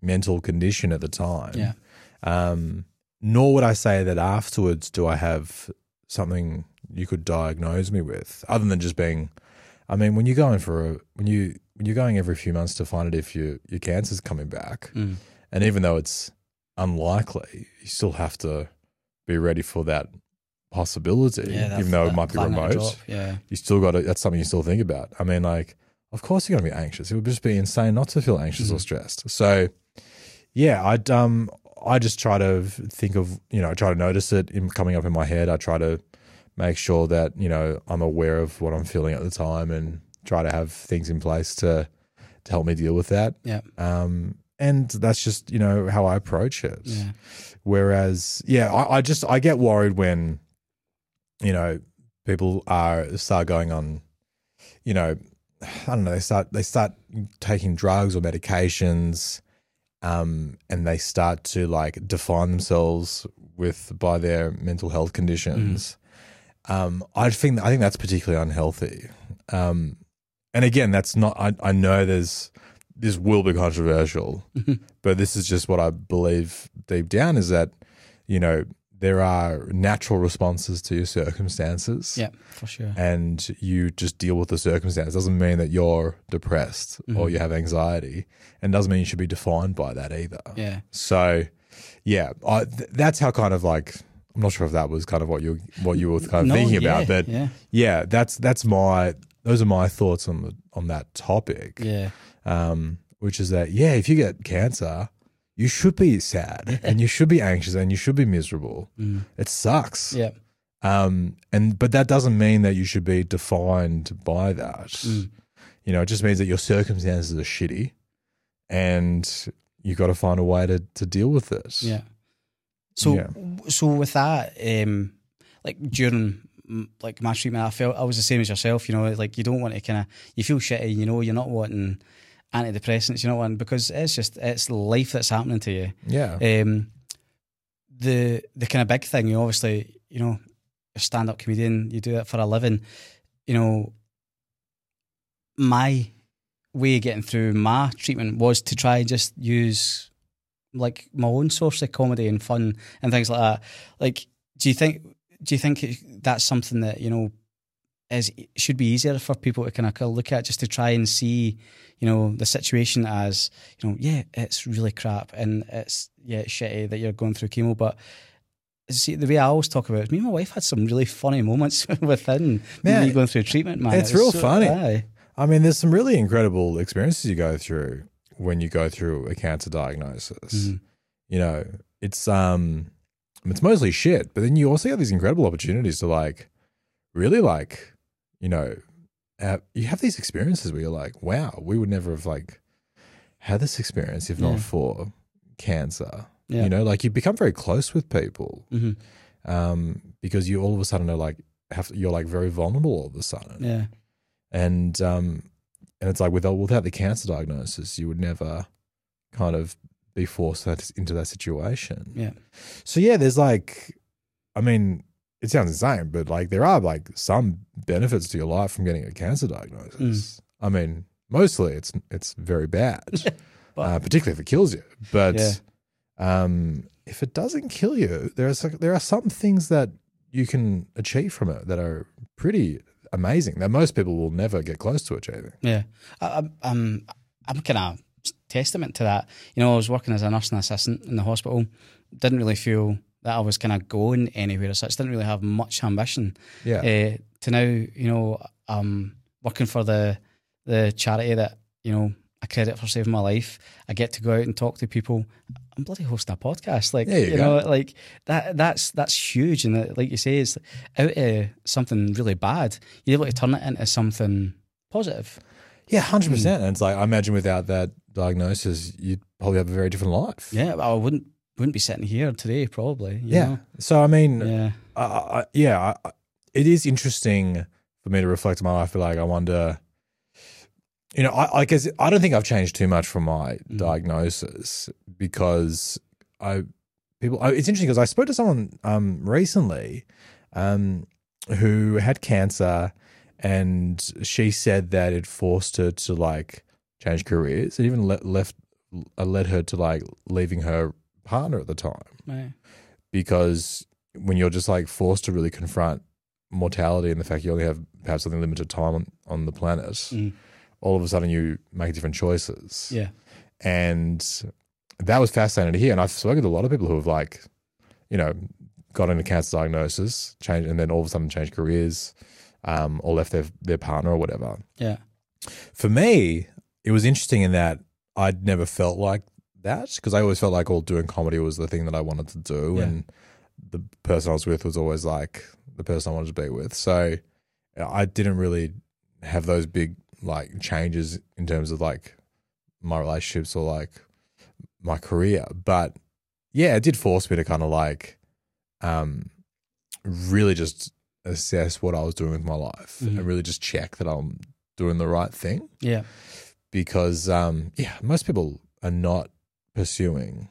mental condition at the time Yeah. um nor would I say that afterwards do I have something you could diagnose me with other than just being I mean when you're going for a when you when you're going every few months to find it if your your cancer's coming back Mm. and even though it's unlikely you still have to be ready for that possibility Yeah, even though it might be remote drop, Yeah. you still got to that's something you still think about I mean like of course you're going to be anxious it would just be insane not to feel anxious or Mhm. stressed so yeah I'd um I just try to think of you know I try to notice it in coming up in my head I try to make sure that you know I'm aware of what I'm feeling at the time and try to have things in place to to help me deal with that Yeah. um and that's just you know how I approach it Yeah. Whereas, yeah, I, I just I get worried when, you know, people are start going on, you know, I don't know, they start they start taking drugs or medications, um, and they start to like define themselves with by their mental health conditions. Um, I think I think that's particularly unhealthy. Um, and again, that's not. I, I know there's this will be controversial, but this is just what I believe deep down is that you know there are natural responses to your circumstances, Yeah, for sure. and you just deal with the circumstance. Doesn't mean that you're depressed Mm-hmm. or you have anxiety, and doesn't mean you should be defined by that either. Yeah. So, yeah, I, th- that's how kind of like I'm not sure if that was kind of what you what you were kind of No, thinking yeah, about, but yeah. yeah, that's that's my those are my thoughts on the on that topic. Yeah. Um, which is that yeah, if you get cancer, you should be sad and you should be anxious and you should be miserable. Mm. It sucks. Yeah. Um, and but that doesn't mean that you should be defined by that. Mm. You know, it just means that your circumstances are shitty, and you've got to find a way to to deal with this. Yeah. So Yeah. so with that, um, like during like my treatment, I felt I was the same as yourself. You know, like you don't want to kind of you feel shitty. You know, you're not wanting antidepressants. You're not wanting because it's just it's life that's happening to you. Yeah. Um, the the kind of big thing, you obviously, you know, a stand up comedian, you do that for a living. You know, my way of getting through my treatment was to try and just use like my own source of comedy and fun and things like that. Like, do you think do you think that's something that you know is should be easier for people to kind of look at just to try and see, you know, the situation as you know, yeah, it's really crap and it's yeah, it's shitty that you're going through chemo, but. See the way I always talk about it. Me and my wife had some really funny moments within Man, me going through treatment. Man, it's It real so- funny. aye. I mean, there's some really incredible experiences you go through when you go through a cancer diagnosis. Mhm. You know, it's um, it's mostly shit, but then you also have these incredible opportunities to like, really like, you know, have, you have these experiences where you're like, wow, we would never have like had this experience if Yeah. not for cancer. Yeah. You know, like you become very close with people Mhm. um, because you all of a sudden are like have you're like very vulnerable all of a sudden Yeah. and um and it's like without without the cancer diagnosis you would never kind of be forced into that situation Yeah. so yeah there's like i mean it sounds insane but like there are like some benefits to your life from getting a cancer diagnosis i mean mostly it's it's very bad But- uh, particularly if it kills you but Yeah. um if it doesn't kill you there's there are some things that you can achieve from it that are pretty amazing that most people will never get close to achieving. Yeah, I, I'm I'm I'm kind of testament to that. You know, I was working as a nursing assistant in the hospital. Didn't really feel that I was kind of going anywhere as such. Didn't really have much ambition. Yeah. Uh, to now, you know, I'm working for the the charity that you know I credit for saving my life. I get to go out and talk to people. I'm bloody hosting a podcast, like you you, know, like that. That's that's huge, and like you say, it's out of something really bad. You're able to turn it into something positive. Yeah, hundred percent. And it's like I imagine without that diagnosis, you'd probably have a very different life. Yeah, I wouldn't wouldn't be sitting here today, probably. you Yeah. know? So I mean, yeah, I, I, yeah, I, I- it is interesting for me to reflect on my life. But like, I wonder, you know, I, I guess I don't think I've changed too much from my Mm. diagnosis because I people. I, it's interesting because I spoke to someone um, recently um, who had cancer, and she said that it forced her to like change careers. It even le- left uh, led her to like leaving her partner at the time Right. because when you're just like forced to really confront mortality and the fact you only have perhaps something limited time on, on the planet, Mm. all of a sudden you make different choices. Yeah. And that was fascinating to hear. And I've spoken to a lot of people who have like, you know, got into cancer diagnosis, changed, and then all of a sudden changed careers, um, or left their their partner or whatever. Yeah. For me, it was interesting in that I'd never felt like that because I always felt like all doing comedy was the thing that I wanted to do, Yeah. and the person I was with was always like the person I wanted to be with. So I didn't really have those big like changes in terms of like my relationships or like my career, but yeah, it did force me to kind of like um really just assess what I was doing with my life Mhm. and really just check that I'm doing the right thing Yeah. because um yeah most people are not pursuing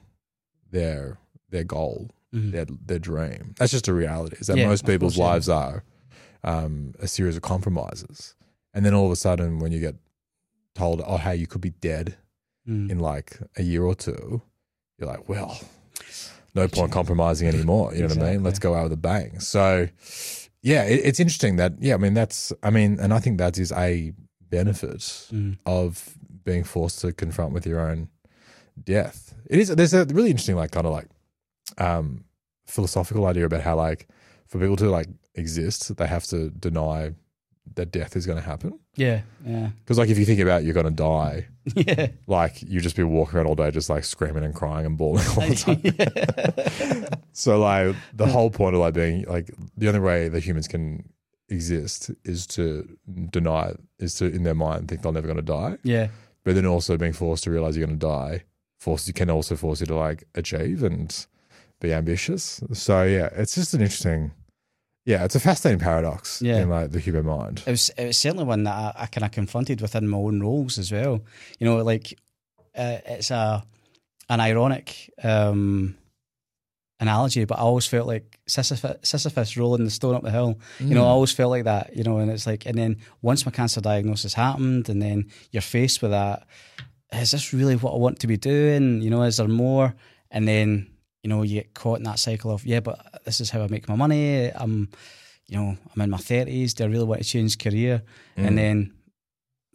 their their goal Mhm. their their dream that's just a reality is that Yeah, most people's course, yeah. lives are um a series of compromises and then all of a sudden when you get told oh hey you could be dead Mm. in like a year or two you're like well no point compromising anymore you know what i mean let's go out with a bang so yeah it, it's interesting that yeah i mean that's i mean and i think that is a benefit Mm. of being forced to confront with your own death. It is there's a really interesting like kind of like um philosophical idea about how like for people to like exist, they have to deny that death is going to happen. Yeah. Yeah. Because like if you think about you're going to die, Yeah. like you just be walking around all day just like screaming and crying and bawling all the time. so like the whole point of like being like the only way that humans can exist is to deny is to in their mind think they're never going to die yeah. but then also being forced to realize you're going to die force you can also force you to like achieve and be ambitious so yeah it's just an interesting yeah it's a fascinating paradox Yeah. in like the human mind It was, it was certainly one that I, I kind of confronted within my own roles as well. You know, like uh, it's a an ironic um, analogy, but I always felt like Sisyphus, Sisyphus rolling the stone up the hill. You know, I always felt like that. You know, and it's like, and then once my cancer diagnosis happened, and then you're faced with that, is this really what I want to be doing? You know, is there more? And then you know, you get caught in that cycle of yeah, but this is how I make my money. I'm, you know, I'm in my thirties. Do I really want to change career? Mm. And then,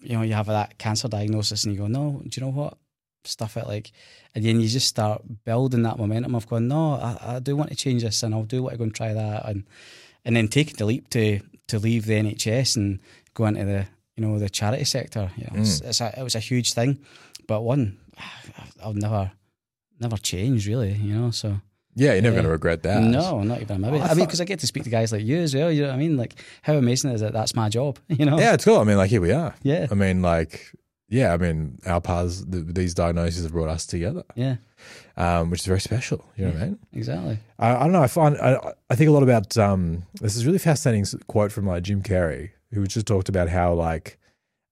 you know, you have that cancer diagnosis, and you go, no, do you know what? Stuff it like, and then you just start building that momentum of going, no, I, I do want to change this, and I'll do what I go and try that, and and then taking the leap to to leave the NHS and go into the you know the charity sector. You know, it's, it's a, it was a huge thing, but one I'll never never change really. You know, so yeah you're never Yeah. going to regret that no, not even maybe. I I, mean, because I get to speak to guys like you as well. You know what I mean? Like, how amazing is it? That's my job. You know? yeah it's cool i mean like here we are yeah, i mean like yeah i mean our paths th- these diagnoses have brought us together yeah, um, which is very special you know what i mean exactly. I, I don't know. I find I, I think a lot about um, this is really fascinating quote from like Jim Carrey, who just talked about how like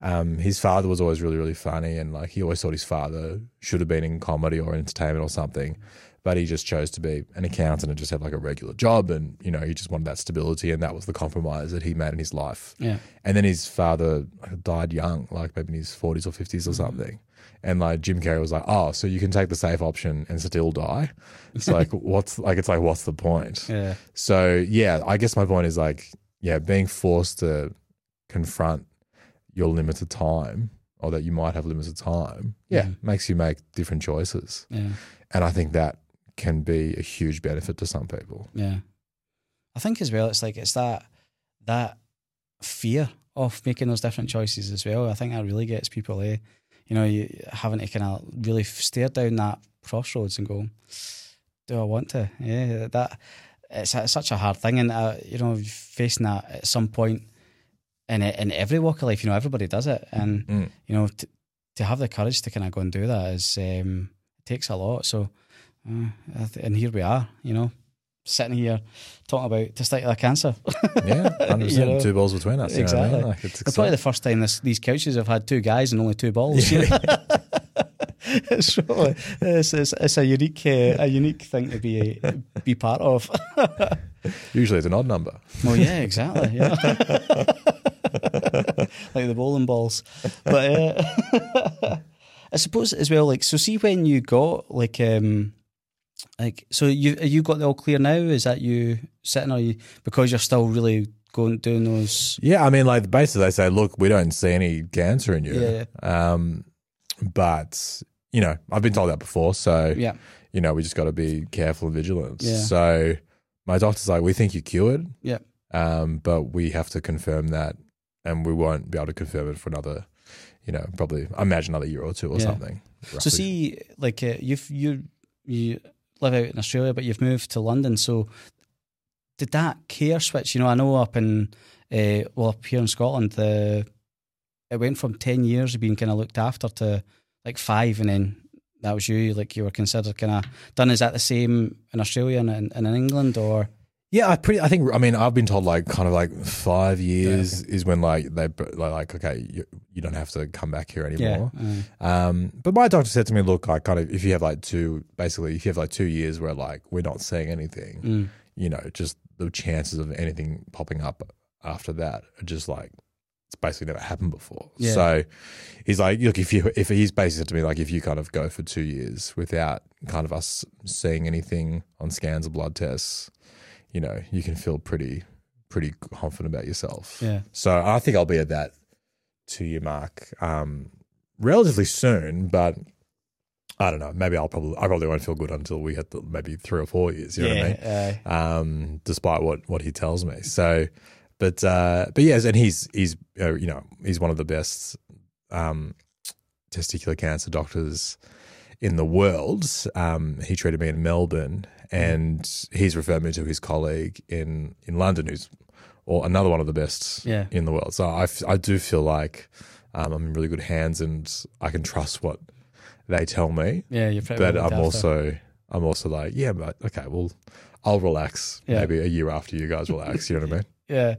um, his father was always really really funny, and like he always thought his father should have been in comedy or entertainment or something, but he just chose to be an accountant and just have like a regular job, and you know he just wanted that stability, and that was the compromise that he made in his life. Yeah, And then his father died young, like maybe in his 40s or 50s or something. And like Jim Carrey was like, oh, so you can take the safe option and still die. It's like, what's like, it's like, what's the point? yeah, So yeah, I guess my point is like, yeah, being forced to confront your limited time or that you might have limited time, yeah, makes you make different choices. yeah, And I think that can be a huge benefit to some people. yeah. I think as well, it's like it's that that fear of making those different choices as well. I think that really gets people, eh? You know, you having to kind of really stare down that crossroads and go, do I want to? Yeah, that it's, it's such a hard thing, and uh, you know, facing that at some point in in every walk of life, you know, everybody does it, and Mm. you know, to, to have the courage to kind of go and do that is um, takes a lot. So, uh, and here we are, you know, sitting here talking about testicular cancer. Yeah, hundred You know? Two balls between us. you know I mean? Exactly. Like, it's It's probably the first time this, these couches have had two guys and only two balls. know? it's, really, it's, it's, it's a unique uh, a unique thing to be be part of. Usually it's an odd number. Well, yeah, exactly. Yeah. like the bowling balls. But uh, I suppose as well, like, so see when you got like, um, like, so you you got the all clear now? Is that you sitting or you because you're still really going doing those? Yeah, I mean, like basically they say, look, we don't see any cancer in you. Yeah. Um, but you know, I've been told that before, so Yeah, you know, we just got to be careful and vigilant. Yeah. So my doctor's like, we think you're cured. Yeah. Um, but we have to confirm that, and we won't be able to confirm it for another, you know, probably I imagine another year or two or Yeah. something. So see, like uh, you've you you live out in Australia, but you've moved to London. So did that care switch? You know, I know up in uh, well up here in Scotland, the it went from ten years of being kind of looked after to like five, and then that was you. Like you were considered kind of done. Is that the same in Australia and, in- and in England, or Yeah, I pretty. I think. I mean, I've been told like kind of like five years is when like they like, like okay, you, you don't have to come back here anymore. yeah, uh, Um, but my doctor said to me, look, like kind of if you have like two, basically if you have like two years where like we're not seeing anything, mm, you know, just the chances of anything popping up after that are just like it's basically never happened before. Yeah. So he's like, look, if you if he's basically said to me like if you kind of go for two years without kind of us seeing anything on scans or blood tests, you know, you can feel pretty pretty confident about yourself. yeah, So I think I'll be at that two year mark um, relatively soon, but I don't know. Maybe I'll probably I probably won't feel good until we hit the, maybe three or four years. You know what I mean? yeah, uh, um, despite what what he tells me. So, but uh, but yes, and he's he's uh, you know he's one of the best um, testicular cancer doctors in the world. Um, he treated me in Melbourne, and he's referred me to his colleague in in London, who's or another one of the best Yeah. in the world. So I, f- I do feel like um, I'm in really good hands, and I can trust what they tell me yeah. You're but I'm after. also I'm also like, yeah, but okay, well, I'll relax Yeah. maybe a year after you guys relax. You know what I mean? Yeah.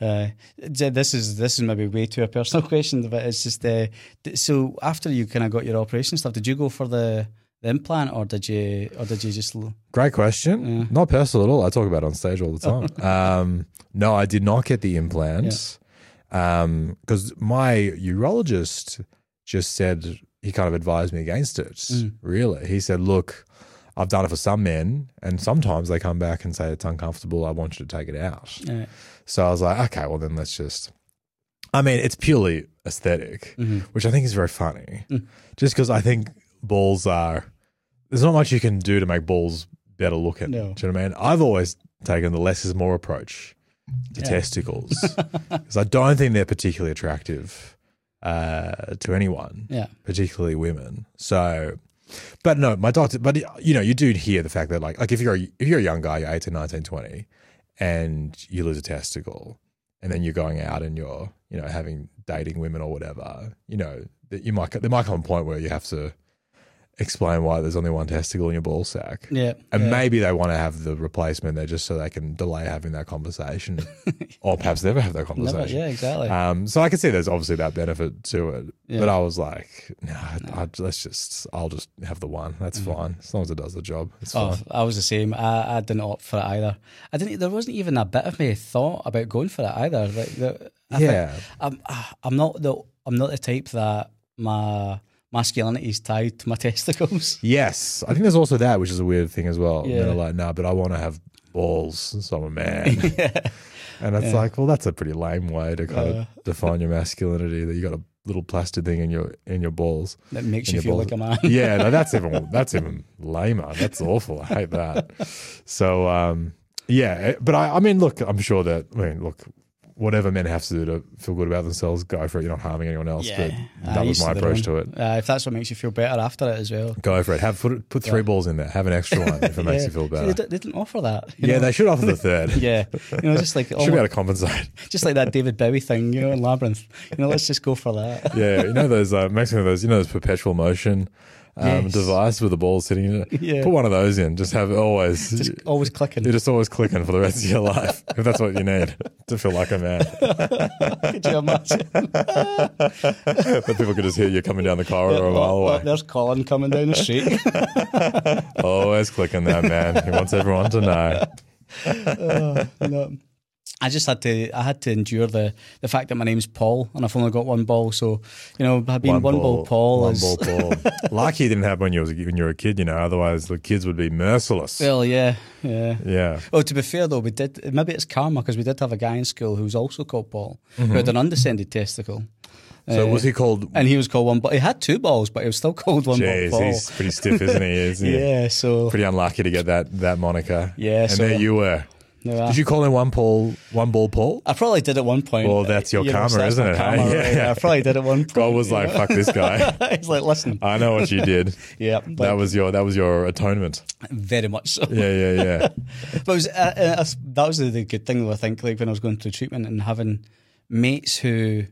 Uh, this is this is maybe way too a personal question, but it's just uh, so after you kind of got your operation stuff, did you go for the, the implant or did you or did you just Great question. Yeah. Not personal at all. I talk about it on stage all the time. um, no, I did not get the implants because my urologist just said he kind of advised me against it. Mm. Really, he said, "Look, I've done it for some men, and sometimes they come back and say it's uncomfortable. I want you to take it out." uh, So I was like, okay, well then let's just. I mean, it's purely aesthetic, Mhm. which I think is very funny. Mm. Just because I think balls are. There's not much you can do to make balls better looking. No. Do you know what I mean? I've always taken the less is more approach to Yeah. testicles because I don't think they're particularly attractive uh, to anyone, yeah, particularly women. So, but no, my doctor, but you know, you do hear the fact that like, like if you're a, if you're a young guy, you're 18, 19, 20, and you lose a testicle, and then you're going out and you're, you know, having dating women or whatever, you know, that you might there might come a point where you have to explain why there's only one testicle in your ball sack. yeah, And yeah. maybe they want to have the replacement there just so they can delay having that conversation, or perhaps never have that Never, conversation. yeah, exactly. Um, so I can see there's obviously that benefit to it, Yeah. but I was like, no, I, let's just, I'll just have the one. That's fine as long as it does the job. It's Oh, fine. I was the same. I, I didn't opt for it either. I didn't. There wasn't even a bit of me thought about going for it either. Like the, I think- yeah, I'm ah, I'm not the I'm not the type that my masculinity is tied to my testicles. yes. I think there's also that, which is a weird thing as well. Yeah. They're like, no, but I want to have balls, so I'm a man. yeah. And it's Yeah. like, well, that's a pretty lame way to kind Uh. of define your masculinity. That you got a little plastic thing in your in your balls. That makes in you feel balls. like a man. yeah, no, that's even that's even lamer. That's awful. I hate that. So um, yeah, eh, but I, I mean, look, I'm sure that I mean, look, whatever men have to do to feel good about themselves, go for it. You're not harming anyone else. Yeah. But Uh, that was my approach own. to it. Uh, if that's what makes you feel better after it as well. Go for it. Have put put three Yeah. balls in there. Have an extra one if it makes Yeah. you feel See, they, better. they didn't offer that. Yeah, know? they should offer the third. yeah, you know, just like Should be able to compensate. just like that David Bowie thing, you know, in Labyrinth. You know, let's just go for that. Yeah, you know those uh, makes me of those. You know those perpetual motion um, Yes. device with the ball sitting in it. Yeah. Put one of those in. Just have it always. Just always clicking. you're just always clicking for the rest of your life if that's what you need to feel like a man. Could you imagine? but people could just hear you coming down the corridor a mile Oh, oh, away. there's Colin coming down the street. Always clicking that man. He wants everyone to know. Oh, no. I just had to. I had to endure the the fact that my name's Paul and I've only got one ball. So you know, being one, ball, Paul one is ball Paul. Lucky you didn't have when you was when you were a kid, you know. Otherwise, the kids would be merciless. well, yeah, yeah. yeah. Oh, to be fair though, we did. Maybe it's karma because we did have a guy in school who was also called Paul, Mm-hmm. who had an undescended testicle. So Uh, was he called? And he was called one, but he had two balls, but he was still called one Jeez, ball Paul. he's pretty stiff, isn't he? Isn't he? yeah, so Pretty unlucky to get that that moniker. Yeah, And so- there you were. Did you call him one Paul, one ball Paul? I probably did at one point. Well, that's your You karma, that's isn't it, hey? karma, Yeah. right? I probably did at one point. God was like, know? "Fuck this guy." He's like, listen, I know what you did. yeah, That was your that was your atonement. very much so. Yeah, yeah, yeah. But it was, uh, uh, that was the, the good thing, though, I think, like when I was going through treatment and having mates who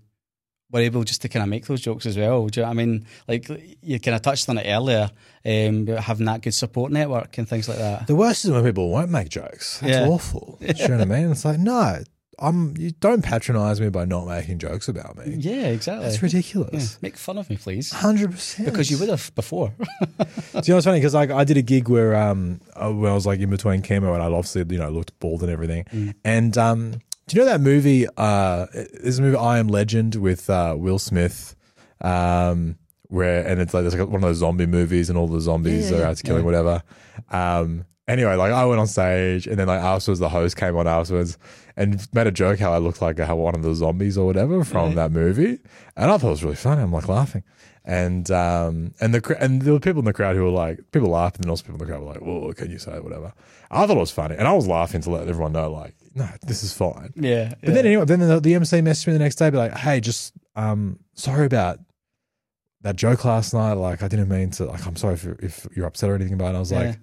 were able just to kind of make those jokes as well. Do you know what I mean? Like you kind of touched on it earlier, um, having that good support network and things like that. The worst is when people won't make jokes. That's Yeah. awful. Do you know what I mean? It's like, no, I'm. You don't patronize me by not making jokes about me. Yeah, exactly. Yeah. ridiculous. Make fun of me, please. Hundred percent. Because you would have before. Do you know what's funny? Because like I did a gig where um uh, when I was like in between chemo and I obviously you know looked bald and everything. Mm. And um, do you know that movie? Uh, there's a movie I Am Legend with uh, Will Smith. Um, where and it's like there's like one of those zombie movies and all the zombies Yeah, are out to killing yeah. whatever. Um. Anyway, like I went on stage and then like afterwards the host came on afterwards and made a joke how I looked like how one of the zombies or whatever from Right. that movie, and I thought it was really funny. I'm like laughing, and um and the cr- and there were people in the crowd who were like people laughed, and then also people in the crowd were like, "Whoa, can you say whatever?" I thought it was funny, and I was laughing to let everyone know like, "No, this is fine." yeah. But then anyway, then the, the MC messaged me the next day, be like, "Hey, just um sorry about." That joke last night, like I didn't mean to. Like, I'm sorry if you're, if you're upset or anything about it. I was Yeah. like,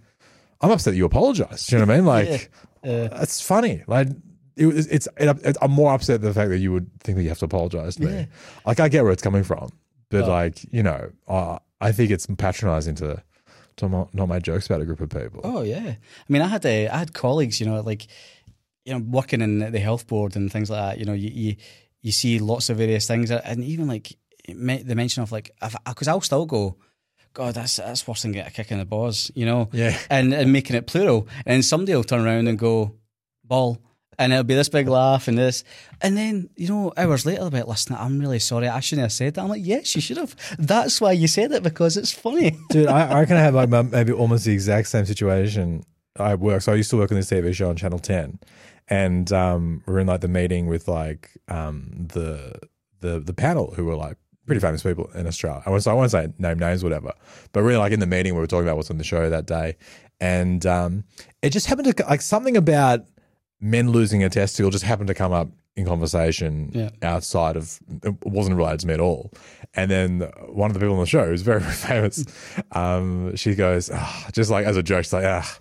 I'm upset that you apologized. Do you know what I mean? Like, Uh, it's funny. Like it, it's, it, it, I'm more upset at the fact that you would think that you have to apologize to Yeah. me. Like I get where it's coming from, but Oh. like you know, uh, I think it's patronizing to to not, not make jokes about a group of people. Oh yeah, I mean, I had uh, I had colleagues, you know, like you know, working in the health board and things like that. You know, you you, you see lots of various things, and even like the mention of like, because uh, I'll still go, God, that's that's worse than getting a kick in the balls, you know, Yeah. and and making it plural, and somebody will turn around and go, ball. And it'll be this big laugh and this. And then, you know, hours later, be listen, I'm really sorry. I shouldn't have said that. I'm like, yes, you should have. That's why you said it because it's funny. Dude, I, I reckon I have like maybe almost the exact same situation. I work, so I used to work on this TV show on Channel Ten, and um, we we're in like the meeting with like um, the the the panel who were like pretty famous people in Australia. I won't, so I won't say name names, whatever, but really like in the meeting we were talking about what's on the show that day, and um, it just happened to like something about men losing a testicle just happened to come up in conversation Yeah. outside of it wasn't related to me at all. And then one of the people on the show who's very, very famous, um, she goes, "Ah," just like as a joke, she's like, ah,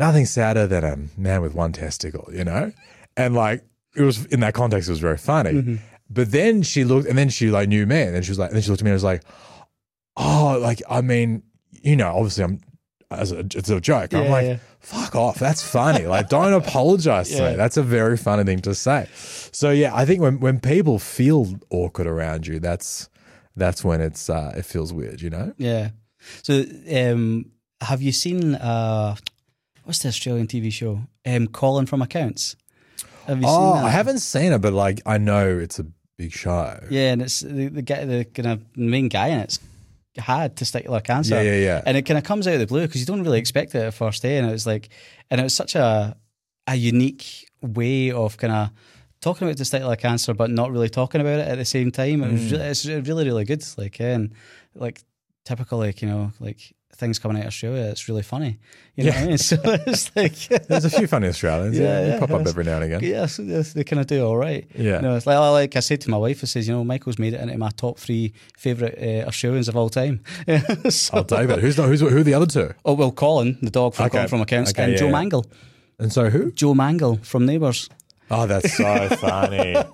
nothing sadder than a man with one testicle, you know? And like it was in that context, it was very funny. But then she looked and then she like knew me and then she was like, and then she looked at me and was like, Oh, like I mean, you know, obviously I'm as a it's a joke. I'm like, yeah. fuck off. That's funny. Like, don't apologize to Yeah. me. That's a very funny thing to say. So yeah, I think when when people feel awkward around you, that's that's when it's uh, it feels weird. You know? Yeah. So, um, have you seen uh, what's the Australian TV show? Um, Colin from Accounts. Have you Oh, seen that? I haven't seen it, but like I know it's a big show. Yeah, and it's the, the guy, the kind of main guy in it's had testicular cancer. Yeah, yeah, yeah. And it kind of comes out of the blue because you don't really expect it at first day, and it was like, and it was such a a unique way of kind of talking about testicular cancer, but not really talking about it at the same time. It was Mm. really, it's really really good. Like and like typical like you know like things coming out of Australia. It's really funny. You know Yeah. what I mean? So it's like. There's a few funny Australians. Yeah, Yeah, they yeah, pop up every now and again. Yes, yes, they kind of do all right. Yeah. You know, it's like, like I said to my wife, I says, you know, Michael's made it into my top three favourite uh, Australians of all time. So- I'll. Who's not? Who's who are the other two? Oh, well, Colin, the dog from Okay. Colin from Accounts, Okay, and yeah, Joe yeah. Mangel. And so who? Joe Mangel from Neighbours. Oh, that's so funny.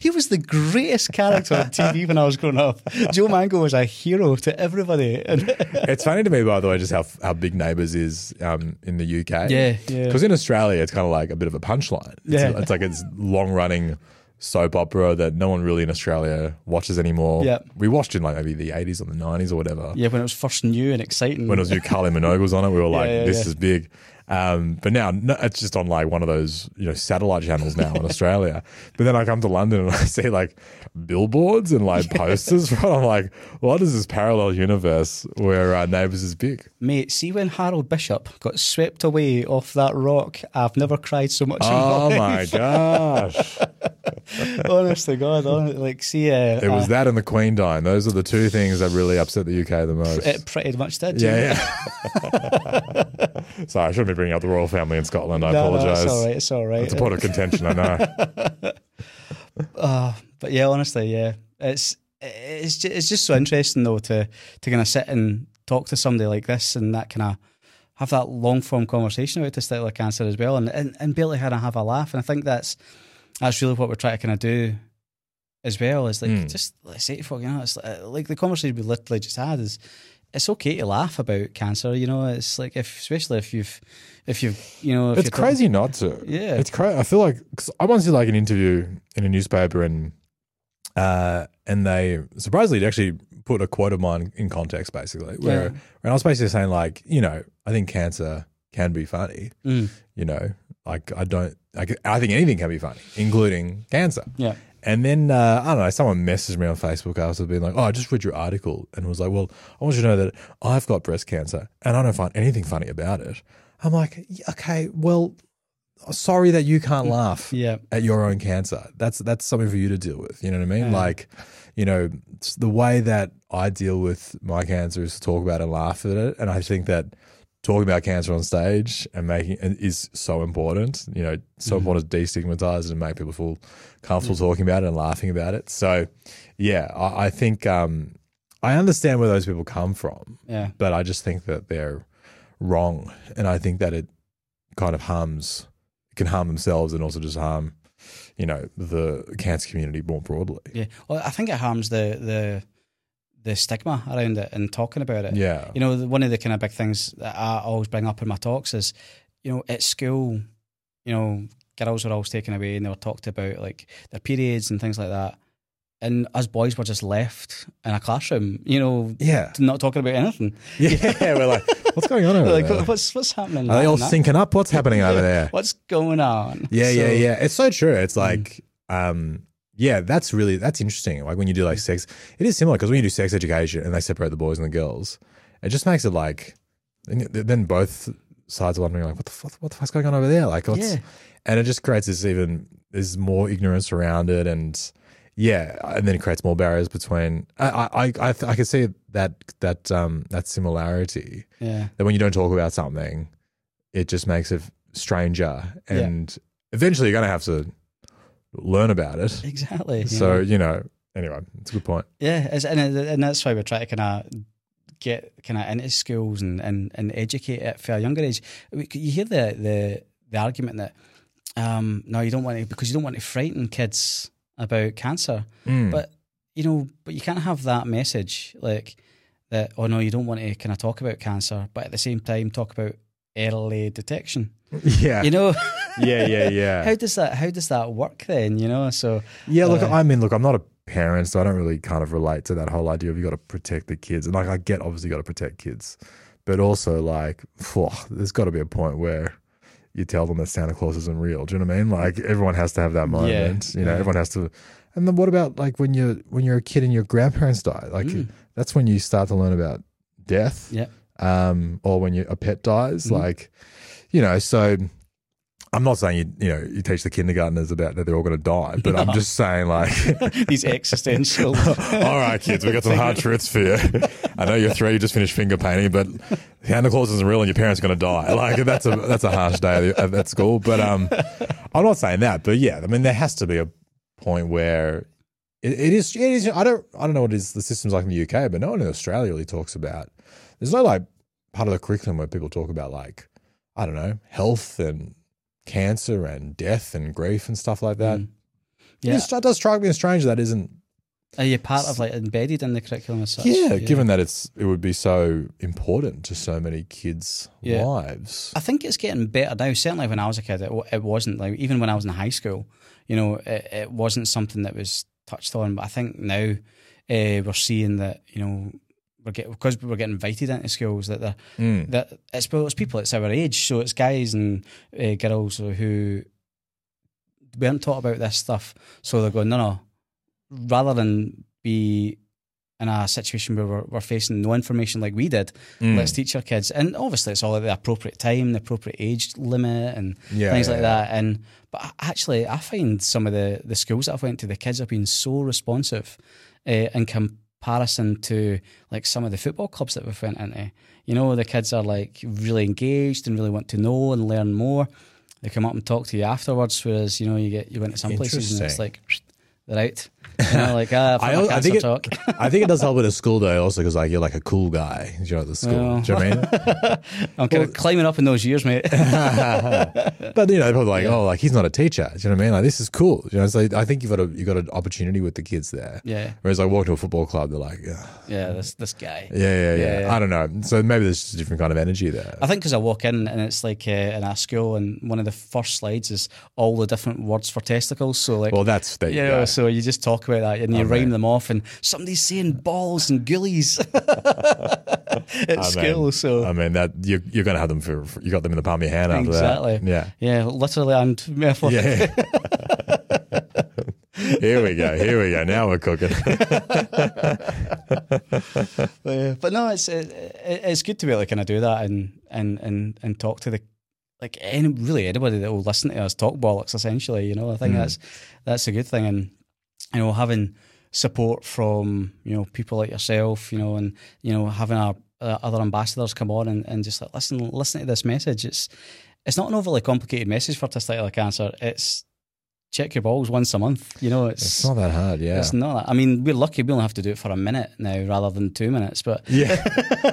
He was the greatest character on TV when I was growing up. Joe Mangel was a hero to everybody. It's funny to me, by the way, just how how big Neighbours is um, in the UK. Yeah, yeah. Because in Australia, it's kind of like a bit of a punchline. It's, Yeah. it's like it's long running soap opera that no one really in Australia watches anymore. Yeah. we watched in like maybe the eighties or the nineties or whatever. yeah, when it was first new and exciting. When it was new, Kylie Minogue was on it. We were like, yeah, "This yeah. is big." Um, but now no, it's just on like one of those you know satellite channels now in Australia. But then I come to London and I see like billboards and like posters. for. I'm like, what is this parallel universe where uh, Neighbours is big? Mate, see when Harold Bishop got swept away off that rock, I've never cried so much Oh in my my life. gosh! Honest to God, hon- like see, uh, It was uh, that and the Queen dying. Those are the two things that really upset the UK the most. it pretty much did. you know? yeah, yeah. Sorry, I shouldn't be bringing up the royal family in Scotland. I No, no, apologise. it's all right. It's all right. It's a point of contention, I know. Uh, but yeah, honestly, yeah, it's it's just, it's just so interesting though to to kind of sit and talk to somebody like this and that kind of have that long form conversation about testicular cancer as well, and and, and to kind of have a laugh. And I think that's that's really what we're trying to kind of do as well. Is like Mm. just let's say fuck, you know, it's like, like the conversation we literally just had is. It's okay to laugh about cancer, you know. It's like if, especially if you've, if you've, you know, if it's you're talking- crazy not to. Yeah. it's crazy. I feel like 'cause I once did like an interview in a newspaper, and uh, and they surprisingly actually put a quote of mine in context, basically, where Yeah. and I was basically saying like, you know, I think cancer can be funny. Mm, You know, like I don't, like I think anything can be funny, including cancer. yeah, And then uh, I don't know, someone messaged me on Facebook after being like, "Oh, I just read your article," and was like, "Well, I want you to know that I've got breast cancer, and I don't find anything funny about it." I'm like, "Okay, well, sorry that you can't laugh yeah, at your own cancer. That's that's something for you to deal with. You know what I mean? Yeah. Like, you know, the way that I deal with my cancer is to talk about it and laugh at it, and I think that." Talking about cancer on stage and making is so important. You know, so important to destigmatize it and make people feel comfortable talking about it and laughing about it. So, yeah, I, I think um, I understand where those people come from, yeah. but I just think that they're wrong, and I think that it kind of harms, it can harm themselves and also just harm, you know, the cancer community more broadly. Yeah, well, I think it harms the the the stigma around it and talking about it. Yeah, You know, one of the kind of big things that I always bring up in my talks is, you know, at school, you know, girls were always taken away and they were talked about like their periods and things like that. And us boys were just left in a classroom, you know, yeah, not talking about anything. yeah. We're like, what's going on over Like, there? what's what's happening? Are they all syncing up? What's happening over there? What's going on? Yeah, yeah, So- yeah. It's so true. It's like, um, yeah, that's really that's interesting. Like when you do like sex, it is similar because when you do sex education and they separate the boys and the girls, it just makes it like, then both sides are wondering like, what the fuck, what the fuck's going on over there? Like, what's, Yeah. and it just creates this even there's more ignorance around it, and yeah, and then it creates more barriers between. I I I, I, can see that that um that similarity Yeah. that when you don't talk about something, it just makes it stranger, Yeah. and eventually you're going to have to learn about it. Exactly. So know. you know, anyway, it's a good point. Yeah, and and that's why we're trying to kind of get kind of into schools and, and, and educate it for a younger age. You hear the the, the argument that um, no, you don't want to because you don't want to frighten kids about cancer, Mm. but you know, but you can't have that message like that. Oh no, you don't want to kind of talk about cancer, but at the same time talk about early detection. yeah, You know, yeah, yeah, yeah. how does that how does that work then? You know, so Yeah, look, Uh, I mean, look, I'm not a parent, so I don't really kind of relate to that whole idea of you got to protect the kids. And like, I get obviously got to protect kids, but also like, phew, there's got to be a point where you tell them that Santa Claus isn't real. Do you know what I mean? Like, everyone has to have that moment. you know, yeah. everyone has to. And then what about like when you're when you're a kid and your grandparents die? Like, Mm. that's when you start to learn about death. yeah, Um, or when you, a pet dies, Mhm. like, you know, so. I'm not saying you, you know, you teach the kindergartners about that they're all going to die, but I'm just saying like, these existential. all right, kids, we got some hard truths for you. I know you're three, you just finished finger painting, but Santa Claus isn't real and your parents are going to die. Like that's a that's a harsh day at, at school. But um, I'm not saying that. But yeah, I mean, there has to be a point where it, it is. It is. I don't. I don't know what it is. The system's like in the UK, but no one in Australia really talks about. There's no like part of the curriculum where people talk about like I don't know health and cancer and death and grief and stuff like that. Mm. Yeah. It's- It does strike me as strange that isn't. Are you part of like embedded in the curriculum as such? Yeah, given that it's it would be so important to so many kids' Yeah. lives. I think it's getting better now. Certainly, when I was a kid, it, it wasn't like even when I was in high school. You know, it, it wasn't something that was touched on. But I think now uh, we're seeing that you know we're getting because we're getting invited into schools that they're Mm. that it's well, it's people that's our age, so it's guys and uh, girls who weren't taught about this stuff. So they're going, no, no. Rather than be in a situation where we're, we're facing no information like we did, Mm. let's teach our kids. And obviously, it's all at the appropriate time, the appropriate age limit, and Yeah, things yeah, like yeah. that. And but actually, I find some of the the schools that I've went to, the kids have been so responsive uh, in comparison to like some of the football clubs that we've went into. You know, the kids are like really engaged and really want to know and learn more. They come up and talk to you afterwards, whereas you know you get you went to some places and it's like they're out. You know, like ah, I, I, I think it, talk. I think it does help at a school day also because like you're like a cool guy, you know, at the school. Well. Do you know what I mean? I'm kind of climbing up in those years, mate. but you know, they're probably like, oh, like he's not a teacher. Do you know what I mean? Like this is cool. You know, so I think you've got a you got an opportunity with the kids there. yeah, Whereas I walk to a football club, they're like, yeah, yeah. This this guy. yeah, yeah, Yeah, yeah. I don't know. So maybe there's just a different kind of energy there. I think because I walk in and it's like uh, in a school, and one of the first slides is all the different words for testicles. So like, well, that's you you go. so you just talk that and you Oh, rhyme them off, and somebody's saying balls and gillies at school. so I mean that you're, you're going to have them for, for- you got them in the palm of your hand after exactly, that. Yeah. yeah, literally and metaphor. Yeah. here we go. Here we go. Now we're cooking. But no, it's it, it- it's good to be able to kind of do that and and and and talk to the like any really anybody that will listen to us talk bollocks. Essentially, you know, I think Mm. that's that's a good thing, and you know, having support from you know people like yourself, you know, and you know having our uh, other ambassadors come on and, and just like listen listen to this message. It's it's not an overly complicated message for testicular cancer. It's check your balls once a month. You know, it's It's not that hard. Yeah. it's not. That, I mean, we're lucky we only have to do it for a minute now rather than two minutes. But Yeah.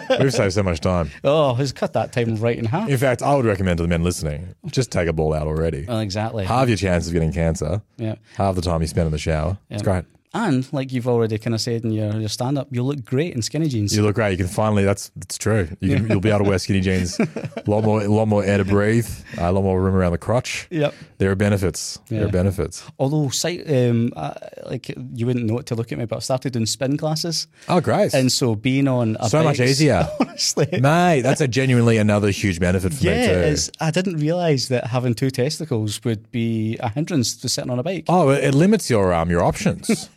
We've saved so much time. oh, he's cut that time right in half. In fact, I would recommend to the men listening, just take a ball out already. Well, exactly. Halve your chance of getting cancer. Yeah. Half the time you spend in the shower. It's great. And like you've already kind of said in your, your stand up, you look great in skinny jeans. You look great. You can finally. That's it's true. You you'll be able to wear skinny jeans. A lot more, a lot more air to breathe. A lot more room around the crotch. Yep. There are benefits. There are benefits. Although, sight, um, uh, like you wouldn't know it to look at me, but I started doing spin classes, Oh, great! and so being on a so much bike's- easier, honestly. mate. That's a genuinely another huge benefit for Yeah, me too. I didn't realise that having two testicles would be a hindrance to sitting on a bike. Oh, it it limits your um your options.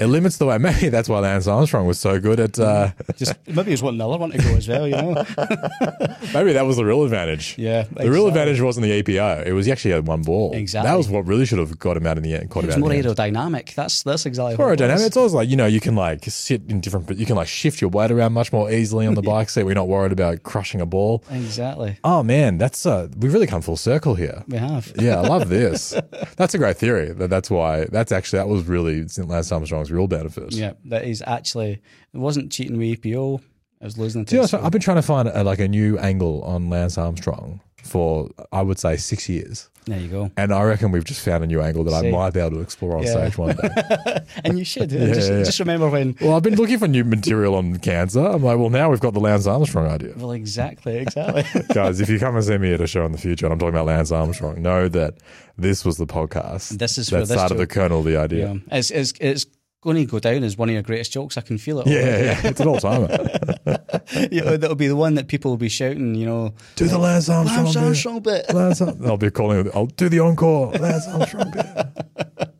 it limits the way. Maybe that's why Lance Armstrong was so good at. Uh, Just maybe he's wanting another one to go as well, you know? maybe that was the real advantage. Yeah, The real advantage wasn't the EPO. It was he actually had one ball. Exactly. That was what really should have got him out in the end. Caught him It's out more in the end. aerodynamic. That's that's exactly Or what it aerodynamic. It's always like you know you can like sit in different, but you can like shift your weight around much more easily on the bike seat. We're not worried about crushing a ball. Exactly. Oh man, that's uh, we've really come full circle here. We have. Yeah, I love this. that's a great theory. That that's why that's actually that was really Lance Armstrong's real benefit. Yeah, that is actually it wasn't cheating with EPO. I was losing you know, so I've been trying to find a, like a new angle on Lance Armstrong for I would say six years, There you go. and I reckon we've just found a new angle that I might be able to explore on Yeah. stage one day. And you should. Yeah, just, yeah. just remember when. well, I've been looking for new material on cancer. I'm like, well, now we've got the Lance Armstrong idea. Well, exactly, exactly. Guys, if you come and see me at a show in the future and I'm talking about Lance Armstrong, know that this was the podcast. This is that where this started the kernel of the idea. yeah, it's, it's it's going to go down as one of your greatest jokes. I can feel it. Yeah, already. yeah, it's an all timer. you know, that'll be the one that people will be shouting. You know, Do the Lance Armstrong. Lance bit. Armstrong bit. Lance Ar- I'll be calling it. I'll do the encore. Lance Armstrong. bit.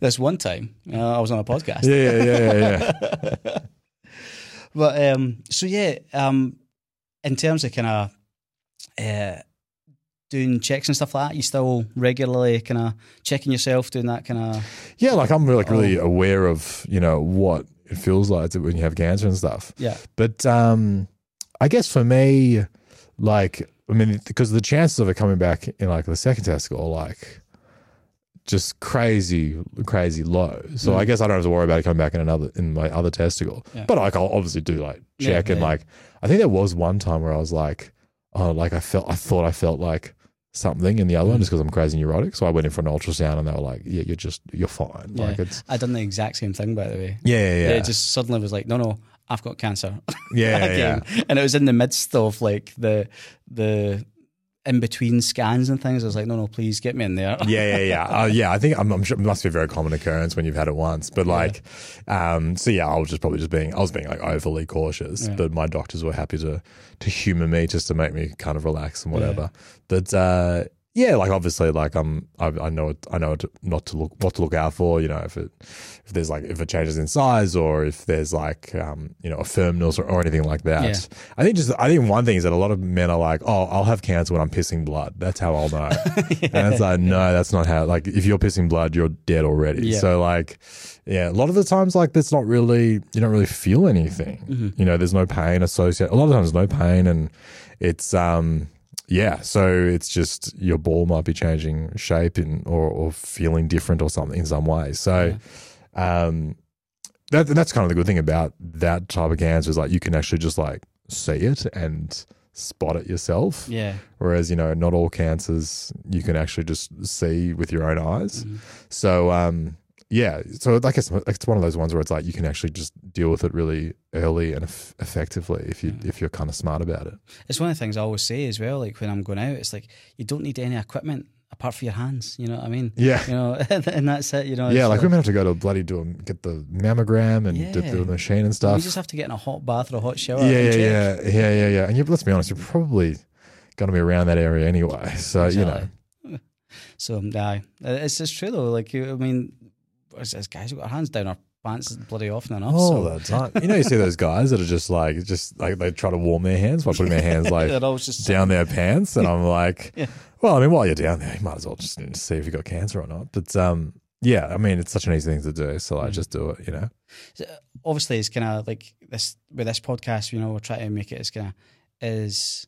This one time, uh, I was on a podcast. Yeah, yeah, yeah, yeah. But um, so yeah, um, in terms of kind of uh, doing checks and stuff like that, you still regularly kind of checking yourself, doing that kind of. Yeah, like I'm like really Oh. aware of you know what it feels like to, when you have cancer and stuff. Yeah, But um, I guess for me, like I mean, because the chances of it coming back in like the second testicle are like just crazy, crazy low. So Mm. I guess I don't have to worry about it coming back in another in my other testicle. Yeah. But like I'll obviously do like Yeah, check and yeah. like I think there was one time where I was like, oh, like I felt I thought I felt like something in the other one mm. just because I'm crazy neurotic. So I went in for an ultrasound and they were like, "Yeah, you're just you're fine." Yeah. Like it's I done the exact same thing, by the way. yeah, yeah, yeah, It just suddenly was like, no, no, I've got cancer. yeah, yeah. And it was in the midst of like the the in between scans and things. I was like, no, no, please get me in there. yeah, yeah, yeah. Uh, yeah, I think I'm, I'm sure it must be a very common occurrence when you've had it once. But like, um, so yeah, I was just probably just being, I was being like overly cautious. But my doctors were happy to to humor me just to make me kind of relax and whatever. But uh, yeah, like obviously, like I'm, I, I know, it, I know it not to look, what to look out for. You know, if it, if there's like, if it changes in size or if there's like, um, you know, a firmness or, or anything like that. Yeah. I think just, I think one thing is that a lot of men are like, oh, I'll have cancer when I'm pissing blood. That's how I'll know. And it's like, no, that's not how. Like, if you're pissing blood, you're dead already. Yeah. So, like, yeah, a lot of the times, like, that's not really, you don't really feel anything. Mm-hmm. You know, there's no pain associated. A lot of times, no pain, and it's, um, yeah. So it's just your ball might be changing shape in, or, or feeling different or something in some way. So, um, that, that's kind of the good thing about that type of cancer is like you can actually just like see it and spot it yourself. Yeah. Whereas, you know, not all cancers you can actually just see with your own eyes. Mm-hmm. So, um, yeah, so I guess it's one of those ones where it's like you can actually just deal with it really early and eff- effectively if you mm. if you're kind of smart about it. It's one of the things I always say as well. Like when I'm going out, it's like you don't need any equipment apart from your hands. You know what I mean? Yeah. You know, and that's it. You know. Yeah, it's like women have to go to bloody do a, get the mammogram and do, Yeah. the machine and stuff. you just have to get in a hot bath or a hot shower. yeah, yeah, yeah, yeah, yeah, yeah. And you, let's be honest, you're probably going to be around that area anyway. So you know, So nah, it's just true though. Like you, I mean, as guys, got our hands down our pants bloody often enough. all so time. You know, you see those guys that are just like, just like they try to warm their hands by putting their hands like just down their pants, and I'm like, Yeah. well, I mean, while you're down there, you might as well just see if you got cancer or not. But um, yeah, I mean, it's such an easy thing to do, so Mm-hmm. I just do it. You know, obviously it's kind of like this with this podcast. You know, we're trying to make it as kind of as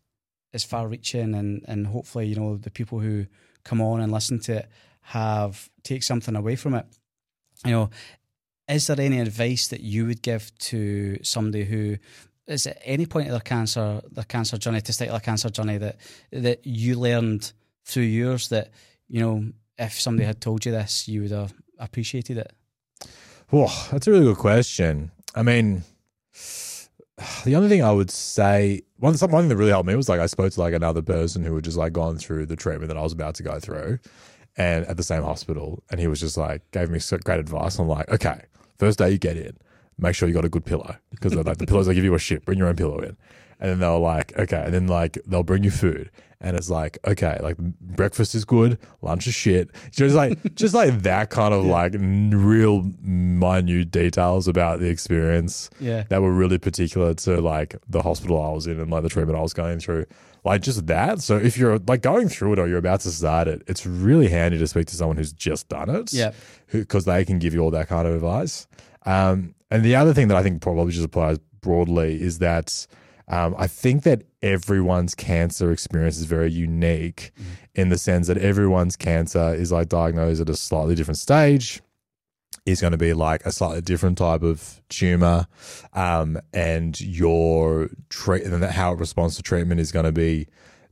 as far reaching and and hopefully you know the people who come on and listen to it have take something away from it. You know, is there any advice that you would give to somebody who is at any point of their cancer their cancer journey their cancer journey that that you learned through yours that you know if somebody had told you this you would have appreciated it oh, that's a really good question. I mean, the only thing I would say, one one thing that really helped me was like I spoke to like another person who had just like gone through the treatment that I was about to go through, and at the same hospital, and he was just like gave me great advice. I'm like, okay, first day you get in, make sure you got a good pillow because like the pillows they give you a shit. Bring your own pillow in, and then they'll like okay, and then like they'll bring you food, and it's like okay, like breakfast is good, lunch is shit. Just like just like that kind of like n- real minute details about the experience yeah that were really particular to like the hospital I was in and like the treatment I was going through. Like just that. So if you're like going through it or you're about to start it, it's really handy to speak to someone who's just done it. Yeah. Because they can give you all that kind of advice. Um, and the other thing that I think probably just applies broadly is that um, I think that everyone's cancer experience is very unique in the sense that everyone's cancer is like diagnosed at a slightly different stage is going to be like a slightly different type of tumor, um, and your treat and then how it responds to treatment is going to be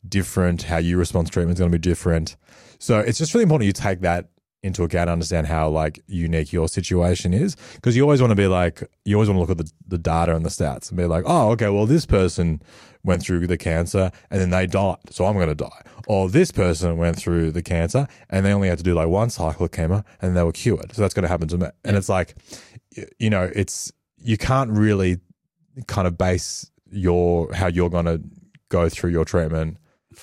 different. How you respond to treatment is going to be different. So it's just really important you take that into account, understand how like unique your situation is, because you always want to be like you always want to look at the, the data and the stats and be like, oh, okay, well this person went through the cancer and then they died, so I'm going to die. Or this person went through the cancer and they only had to do like one cycle of chemo and they were cured, so that's going to happen to me. And it's like, you know, it's you can't really kind of base your how you're going to go through your treatment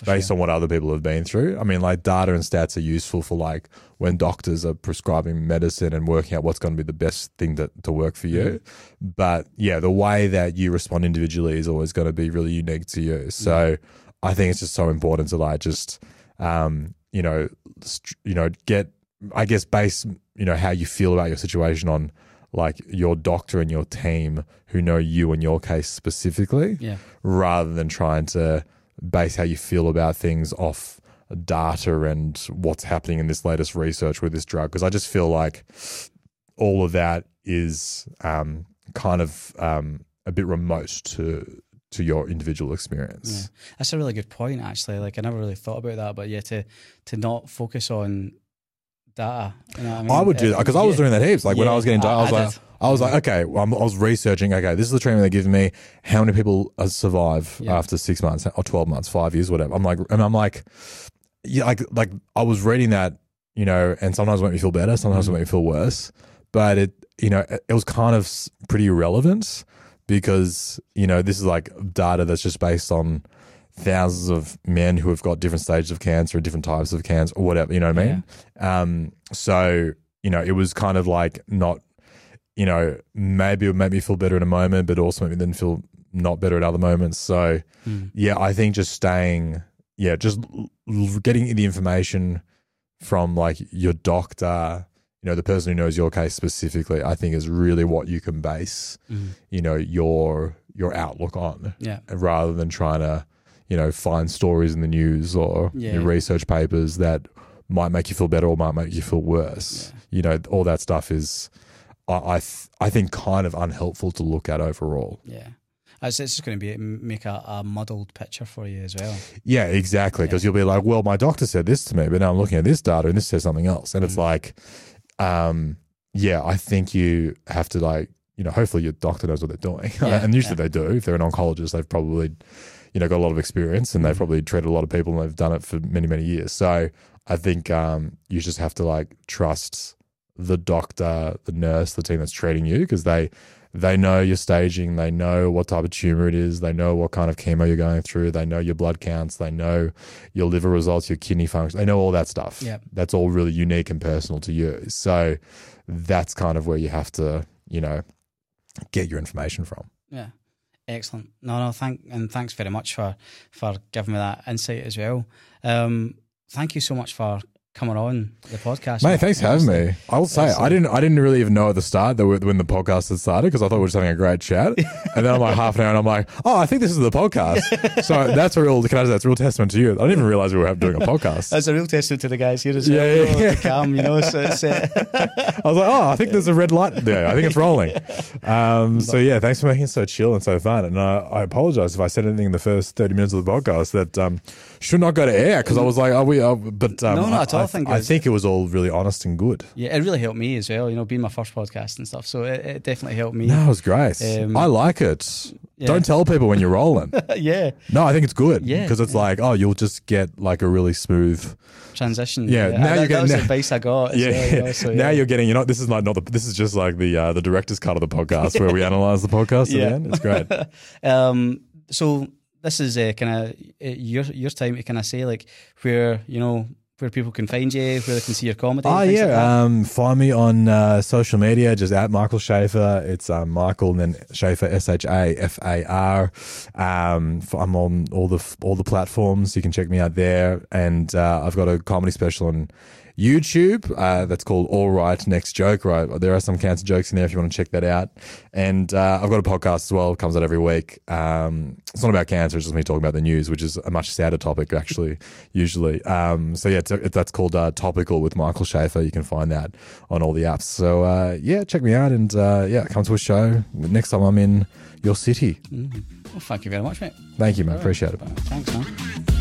based on what other people have been through. I mean, like data and stats are useful for like when doctors are prescribing medicine and working out what's going to be the best thing to, to work for you. But yeah, the way that you respond individually is always going to be really unique to you. So I think it's just so important to like just, um, you know, st- you know, get, I guess, base, you know, how you feel about your situation on like your doctor and your team who know you and your case specifically Yeah. rather than trying to base how you feel about things off data and what's happening in this latest research with this drug. Because I just feel like all of that is um, kind of um, a bit remote to to your individual experience. Yeah. That's a really good point, actually. Like I never really thought about that, but yeah, to to not focus on data. You know what I, mean? I would do that because I was Yeah. doing that heaps. Like when I was getting, di- I was I- I like, did. I was like, okay, well, I'm, I was researching. Okay, this is the treatment they give me. How many people uh, survive Yeah. after six months or twelve months, five years, whatever? I'm like, and I'm like, yeah, like like I was reading that, you know, and sometimes it made me feel better, sometimes it Mm. made me feel worse, but it, you know, it, it was kind of pretty irrelevant because you know this is like data that's just based on thousands of men who have got different stages of cancer, different types of cancer, or whatever. You know what I mean? Um, so you know, it was kind of like not, you know, maybe it would make me feel better in a moment, but also make me then feel not better at other moments. So Mm. yeah, I think just staying, yeah, just getting the information from like your doctor, you know, the person who knows your case specifically, I think is really what you can base, Mhm. you know, your your outlook on, Yeah. rather than trying to, you know, find stories in the news or Yeah. your research papers that might make you feel better or might make you feel worse. You know, all that stuff is, I I, th- I think, kind of unhelpful to look at overall. Yeah. It's, it's just going to be make a, a muddled picture for you as well. Yeah, exactly. Because you'll be like, well, my doctor said this to me, but now I'm looking at this data and this says something else. And it's like, um, yeah, I think you have to like, you know, hopefully your doctor knows what they're doing. Yeah, and usually yeah. they do. If they're an oncologist, they've probably, you know, got a lot of experience and they've probably treated a lot of people and they've done it for many, many years. So I think um, you just have to like trust the doctor, the nurse, the team that's treating you because they they know your staging, they know what type of tumor it is, they know what kind of chemo you're going through, they know your blood counts, they know your liver results, your kidney function, they know all that stuff. Yeah. That's all really unique and personal to you. So that's kind of where you have to, you know, get your information from. Yeah. Excellent. No, no, thank and thanks very much for for giving me that insight as well. Um, thank you so much for coming on the podcast. Mate, thanks for having me. I will say, I didn't, I didn't really even know at the start that when the podcast had started because I thought we were just having a great chat, and then I'm like half an hour, and I'm like, oh, I think this is the podcast. so that's a real, can I say that's a real testament to you. I didn't even realize we were doing a podcast. That's a real testament to the guys here as well. yeah, yeah. to Cam, you know, so it's uh, I was like, oh, I think there's a red light there. I think it's rolling. Um, so yeah, thanks for making it so chill and so fun. And uh, I apologize if I said anything in the first 30 minutes of the podcast that um, should not go to air because I was like, oh, we, uh, but um, No, not at all. I, I think it I was- think it was all really honest and good. yeah, it really helped me as well. You know, being my first podcast and stuff, so it, it definitely helped me. No, it was great. Um, I like it. yeah. Don't tell people when you're rolling. yeah, No, I think it's good. Yeah, Because it's like, oh, you'll just get like a really smooth. transition. Yeah, now that, you're that was now- the base I got. Yeah. well, you know, so, Now you're getting, you know, this is like not the, this is just like the uh, the director's cut of the podcast where we analyze the podcast Yeah. at the end. It's great. um, so this is uh, kind of your your time to kind of say like where you know where people can find you, where they can see your comedy. Oh yeah, like um, find me on uh, social media, just at Michael Shafar. It's um, Michael and then Shafar S H A F A R. Um, f- I'm on all the all the platforms. You can check me out there, and uh, I've got a comedy special on YouTube uh, that's called All Right Next Joke. Right, there are some cancer jokes in there if you want to check that out. And uh, I've got a podcast as well. It comes out every week. Um, it's not about cancer; it's just me talking about the news, which is a much sadder topic actually. Usually, um, so yeah, it's, it's, that's called uh, Topical with Michael Shafar. You can find that on all the apps. So uh, yeah, check me out, and uh, yeah, come to a show next time I'm in your city. Well, thank you very much, mate. Thank you, man. Appreciate it. Thanks, man.